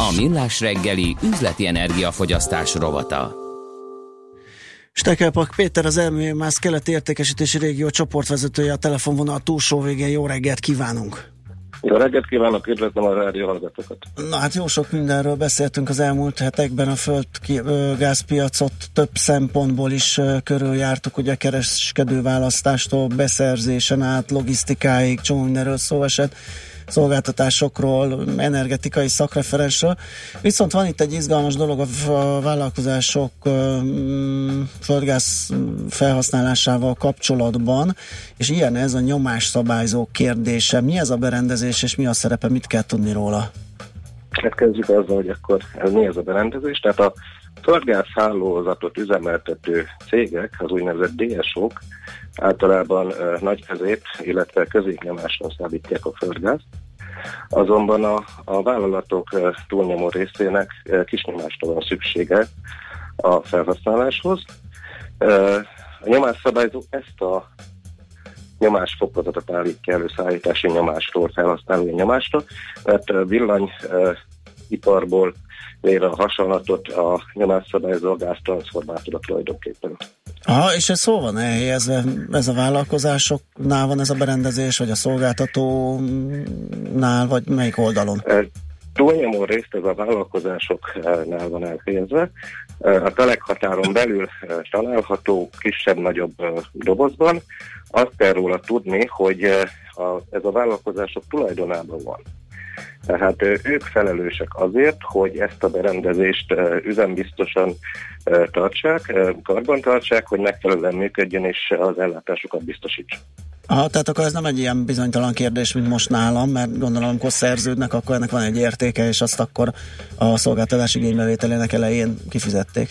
A Millás reggeli üzleti energiafogyasztás rovata. Stekelpak Péter, az Elműmász keleti értékesítési régió csoportvezetője a telefonvonal túlsó végén. Jó reggelt kívánunk! Jó reggelt kívánok, üdvözlöm a rádió hallgatókat. Na hát jó sok mindenről beszéltünk az elmúlt hetekben, a földgázpiacot több szempontból is körüljártuk, ugye kereskedő választástól, beszerzésen át, logisztikáig, csomó mindenről szó esett szolgáltatásokról, energetikai szakreferensről. Viszont van itt egy izgalmas dolog a vállalkozások mm, földgáz felhasználásával kapcsolatban, és ilyen ez a nyomásszabályzó kérdése. Mi ez a berendezés, és mi a szerepe, mit kell tudni róla? Hát kezdjük azzal, hogy akkor ez mi ez a berendezés. Tehát a földgáz hálózatot üzemeltető cégek, az úgynevezett DSO-k általában nagy közép, illetve középnyomásra szállítják a földgázt. Azonban a, a vállalatok túlnyomó részének kisnyomásra van szüksége a felhasználáshoz. A nyomásszabályzó ezt a nyomásfokozatot állítja elő szállítási nyomástól felhasználói nyomásra, tehát uh, villanyiparból véve a hasonlatot a nyomásszabályozó a gáztranszformátora tulajdonképpen. Aha, és ez hol van elhelyezve? Ez a vállalkozásoknál van ez a berendezés, vagy a szolgáltatónál, vagy melyik oldalon? Túlnyomó részt ez a vállalkozásoknál van elhelyezve. A telekhatáron belül eh, található kisebb-nagyobb eh, dobozban. Azt kell róla tudni, hogy eh, ez a vállalkozások tulajdonában van. Tehát ők felelősek azért, hogy ezt a berendezést üzembiztosan tartsák, ö, karban tartsák, hogy megfelelően működjön és az ellátásukat biztosítsa. Aha, tehát akkor ez nem egy ilyen bizonytalan kérdés, mint most nálam, mert gondolom, amikor szerződnek, akkor ennek van egy értéke, és azt akkor a szolgáltatás igénybevételének elején kifizették.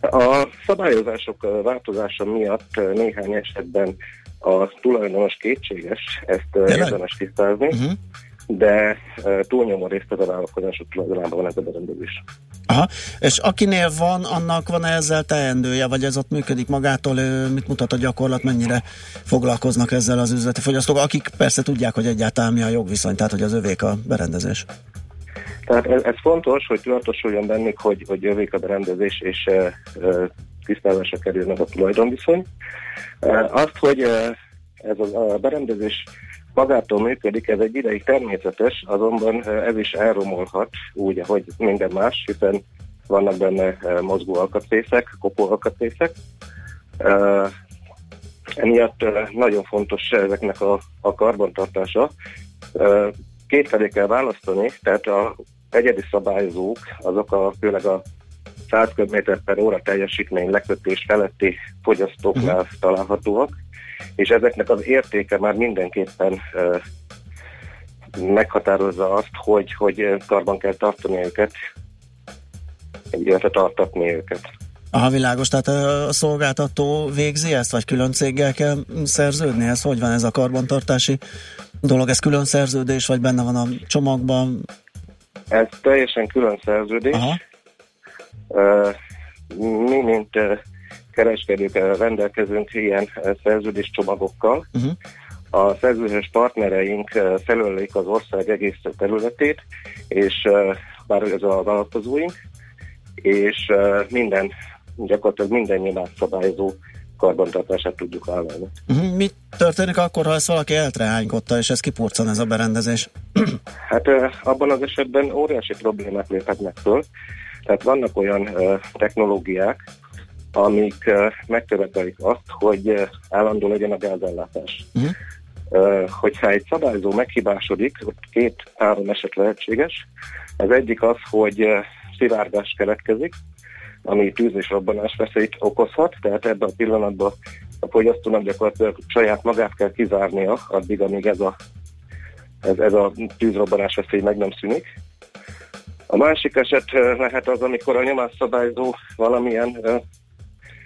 A szabályozások változása miatt néhány esetben a tulajdonos kétséges, ezt Tényleg? érdemes tisztázni, Uh-huh. De túlnyomó részt ez a vállalkozások tulajdonában van ez a berendezés. Aha, és akinél van, annak van ezzel teendője, vagy ez ott működik magától, mit mutat a gyakorlat, mennyire foglalkoznak ezzel az üzleti fogyasztók, akik persze tudják, hogy egyáltalán mi a jogviszony, tehát hogy az övék a berendezés. Tehát ez, ez fontos, hogy tudatosuljon bennük, hogy, hogy jövék a berendezés, és e, e, tisztázásra kerülnek a tulajdonviszony. E, azt, hogy e, ez a, a berendezés magától működik, ez egy ideig természetes, azonban ez is elromolhat úgy, ahogy minden más, hiszen vannak benne mozgó alkatrészek, kopó alkatrészek. Emiatt nagyon fontos ezeknek a, a karbantartása. E, kétfelé kell választani, tehát a egyedi szabályozók, azok a, főleg a 100 km per óra teljesítmény lekötés feletti fogyasztóknál uh-huh. találhatóak, és ezeknek az értéke már mindenképpen meghatározza azt, hogy, hogy karban kell tartani őket, illetve tartatni őket. Aha, világos, tehát a szolgáltató végzi ezt, vagy külön céggel kell szerződni? Ez hogy van ez a karbantartási dolog? Ez külön szerződés, vagy benne van a csomagban? Ez teljesen külön szerződés. Aha. Uh, mi, mint uh, kereskedők uh, rendelkezünk ilyen uh, szerződés csomagokkal. Uh-huh. A szerződés partnereink uh, felölelik az ország egész területét, és bár ez a vállalkozóink, és minden, gyakorlatilag minden nyilván szabályozó karbantartását tudjuk vállalni. Uh-huh. Mi történik akkor, ha ezt valaki eltrehánykodta, és ez kipurcan ez a berendezés? *clears throat* Hát abban az esetben óriási problémák léphetnek föl. Tehát vannak olyan technológiák, amik megkövetelik azt, hogy állandó legyen a gázellátás. Uh-huh. Uh, hogyha egy szabályzó meghibásodik, ott két-három eset lehetséges. Az egyik az, hogy szivárgás keletkezik, ami tűz és robbanás veszélyt okozhat, tehát ebben a pillanatban a fogyasztónak gyakorlatilag saját magát kell kizárnia addig, amíg ez a, ez, ez a tűzrobbanás veszély meg nem szűnik. A másik eset eh, lehet az, amikor a nyomásszabályzó valamilyen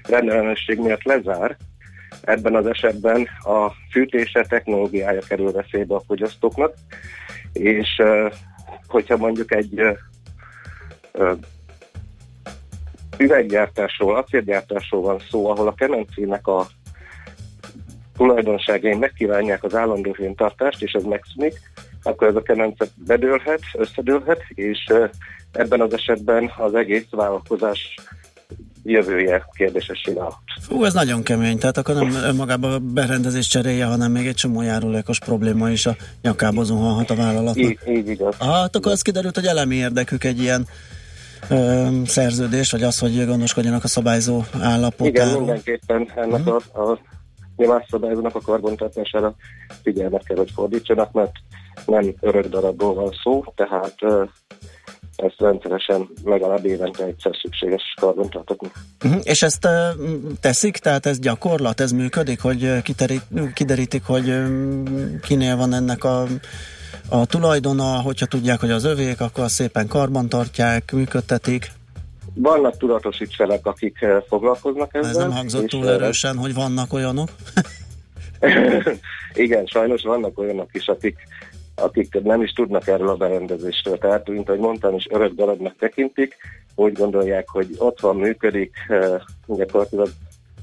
rendellenesség miatt lezár. Ebben az esetben a fűtése technológiája kerül veszélybe a fogyasztóknak, és hogyha mondjuk egy üveggyártásról, acélgyártásról van szó, ahol a kemencének a tulajdonságai megkívánják az állandó tartást, és ez megszűnik, akkor ez a kemence bedőlhet, összedőlhet, és ebben az esetben az egész vállalkozás jövője kérdésessé válhat. Fú, ez nagyon kemény, tehát akkor nem önmagában a berendezés cseréje, hanem még egy csomó járulékos probléma is a nyakába zuhanhat a vállalatnak. Így, így igaz. Ah, hát akkor az kiderült, hogy elemi érdekük egy ilyen ö, szerződés, vagy az, hogy gondoskodjanak a szabályzó állapotáról. Igen, mindenképpen ennek uh-huh. a, a nyomásszabályzónak a karbontartására figyelmet kell, hogy fordítsanak, mert nem örök darabból van szó, tehát ezt rendszeresen legalább évente egyszer szükséges karbontartatni. Uh-huh. És ezt uh, teszik, tehát ez gyakorlat, ez működik, hogy kiterít, kiderítik, hogy um, kinél van ennek a a tulajdona, hogyha tudják, hogy az övék, akkor szépen karbantartják, működtetik. Vannak tudatos ügyfelek, akik foglalkoznak ezzel. Ez nem hangzott túl erősen, hogy vannak olyanok? *laughs* Igen, sajnos vannak olyanok is, akik, akik nem is tudnak erről a berendezésről. Tehát, mint ahogy mondtam is, örök darabnak tekintik, úgy gondolják, hogy ott van, működik, gyakorlatilag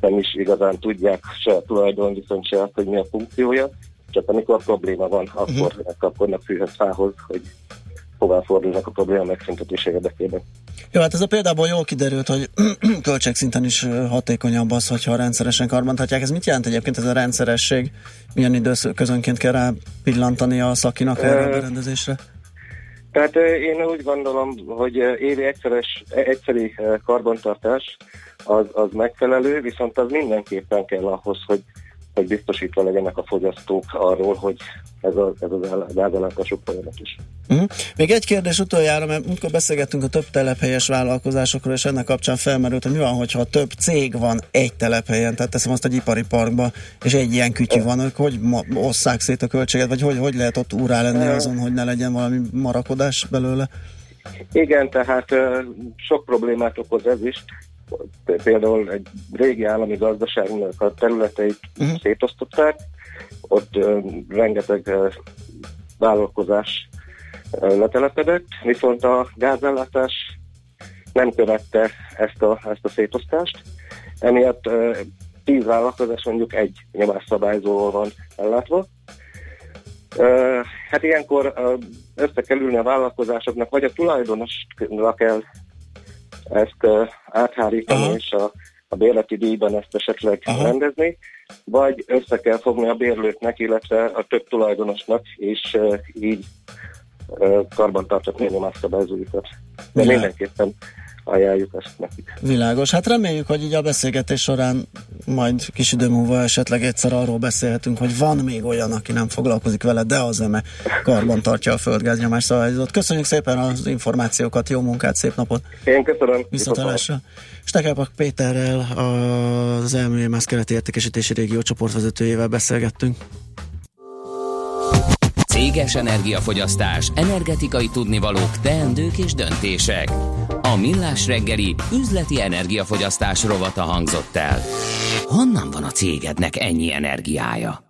nem is igazán tudják se a tulajdon, viszont se azt, hogy mi a funkciója, csak amikor probléma van, akkor uh-huh. kapkodnak fűhez fához, hogy hová fordulnak a probléma megszüntetése érdekében. Jó, hát ez a példából jól kiderült, hogy *clears throat* költségszinten is hatékonyabb az, hogyha rendszeresen karbantartják. Ez mit jelent egyébként ez a rendszeresség? Milyen időközönként kell rá pillantani a szakinak erre a berendezésre? Tehát én úgy gondolom, hogy évi egyszeres, egyszeri ö, karbantartás az, az megfelelő, viszont az mindenképpen kell ahhoz, hogy, hogy biztosítva legyenek a fogyasztók arról, hogy ez, a, ez az áll- gázellátásuk folyamatos. Uh-huh. Még egy kérdés utoljára, mert múltkor beszélgettünk a több telephelyes vállalkozásokról, és ennek kapcsán felmerült, hogy mi van, hogyha több cég van egy telephelyen, tehát teszem azt egy ipari parkba, és egy ilyen kütyű van, ők hogy ma- osszák szét a költséget, vagy hogy, hogy lehet ott úrá lenni azon, hogy ne legyen valami marakodás belőle? Igen, tehát sok problémát okoz ez is. Például egy régi állami gazdaságnak a területeit uh-huh. szétosztották, ott ö, rengeteg ö, vállalkozás ö, letelepedett, viszont a gázellátás nem követte ezt a, ezt a szétosztást, emiatt ö, tíz vállalkozás mondjuk egy nyomásszabályzóval van ellátva, Ö, Hát ilyenkor ö, össze kell ülni a vállalkozásoknak, vagy a tulajdonosnak kell ezt áthárítani, Aha. és a, a bérleti díjban ezt esetleg Aha. rendezni, vagy össze kell fogni a bérlőknek, illetve a több tulajdonosnak, és így karbantartatni a nyomásszabályzójukat. De mindenképpen ajánljuk ezt nekik. Világos. Hát reméljük, hogy így a beszélgetés során majd kis idő múlva esetleg egyszer arról beszélhetünk, hogy van még olyan, aki nem foglalkozik vele, de az eme karban tartja a földgáznyomás szabályozót. Köszönjük szépen az információkat, jó munkát, szép napot! Én köszönöm. Viszontlátásra! Stekelpak Péterrel, az EMS keleti értékesítési régió csoportvezetőjével beszélgettünk. Céges energiafogyasztás, energetikai tudnivalók, teendők és döntések. A Millás reggeli üzleti energiafogyasztás rovata hangzott el. Honnan van a cégednek ennyi energiája?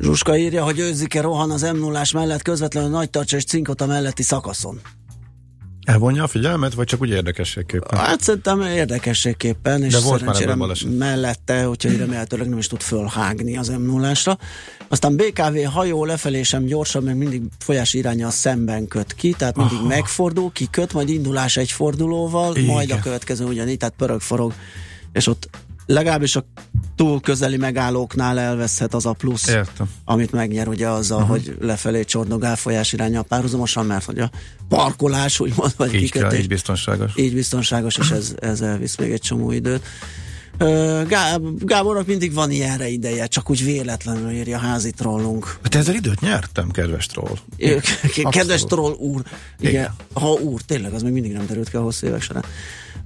Zsuska írja, hogy őzike rohan az m 0 mellett közvetlenül nagy tartsa és cinkota melletti szakaszon. Elvonja a figyelmet, vagy csak úgy érdekességképpen? Hát szerintem érdekességképpen, és De volt már szerencsére baleset. mellette, úgyhogy remélhetőleg nem is tud fölhágni az m 0 Aztán BKV hajó lefelé sem gyorsabb, mert mindig folyás iránya szemben köt ki, tehát mindig Aha. megfordul, kiköt, majd indulás egy fordulóval, Igen. majd a következő ugyanígy, tehát pörög, forog, és ott legalábbis a túl közeli megállóknál elveszhet az a plusz, Értem. amit megnyer ugye azzal, uh-huh. hogy lefelé csordogál folyás iránya párhuzamosan, mert hogy a parkolás, úgymond, vagy Így, kell, kikötés így biztonságos. így biztonságos, és ez, ez elvisz még egy csomó időt. Ö, Gá- Gábornak mindig van ilyenre ideje, csak úgy véletlenül írja a házi trollunk. Hát ezzel időt nyertem, kedves troll. Kedves troll úr, igen, Igen. ha úr, tényleg, az még mindig nem derült ki a hosszú évek során.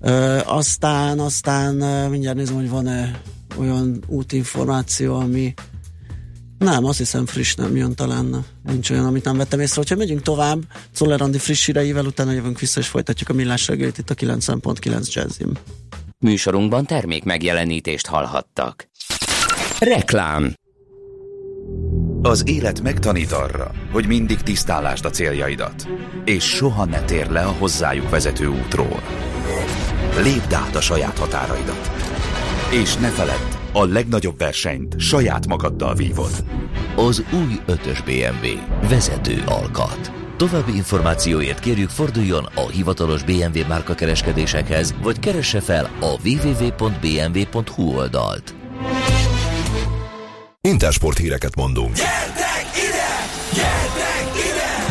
Ö, aztán, aztán mindjárt nézem, hogy van-e olyan útinformáció, ami nem, azt hiszem friss nem jön talán, nincs olyan, amit nem vettem észre. Hogyha megyünk tovább, Czoller Andi friss híreivel, utána jövünk vissza és folytatjuk a millás reggelit itt a 90.9 Jazzim. Műsorunkban termék megjelenítést hallhattak. Reklám Az élet megtanít arra, hogy mindig tisztálásd a céljaidat, és soha ne tér le a hozzájuk vezető útról. Lépd át a saját határaidat. És ne feledd, a legnagyobb versenyt saját magaddal vívod. Az új 5-ös BMW. Vezető alkat. További információért kérjük forduljon a hivatalos BMW márkakereskedésekhez, vagy keresse fel a www.bmw.hu oldalt. Intersport híreket mondunk.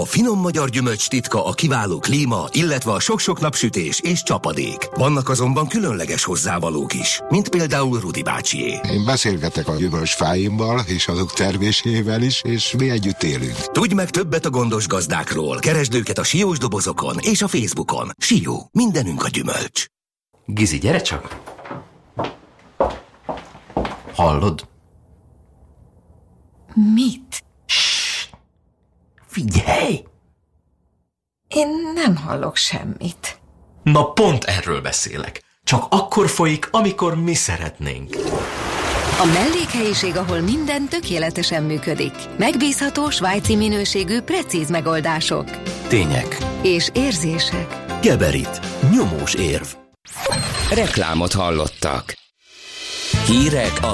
A finom magyar gyümölcs titka a kiváló klíma, illetve a sok-sok napsütés és csapadék. Vannak azonban különleges hozzávalók is, mint például Rudi bácsié. Én beszélgetek a gyümölcsfáimmal és azok termésével is, és mi együtt élünk. Tudj meg többet a gondos gazdákról. Keresd őket a siós dobozokon és a Facebookon. Sió, mindenünk a gyümölcs. Gizi, gyere csak! Hallod? Mit? Figyelj! Én nem hallok semmit. Na pont erről beszélek. Csak akkor folyik, amikor mi szeretnénk. A mellékhelyiség, ahol minden tökéletesen működik. Megbízható svájci minőségű, precíz megoldások. Tények. És érzések. Geberit. Nyomós érv. Reklámot hallottak. Hírek a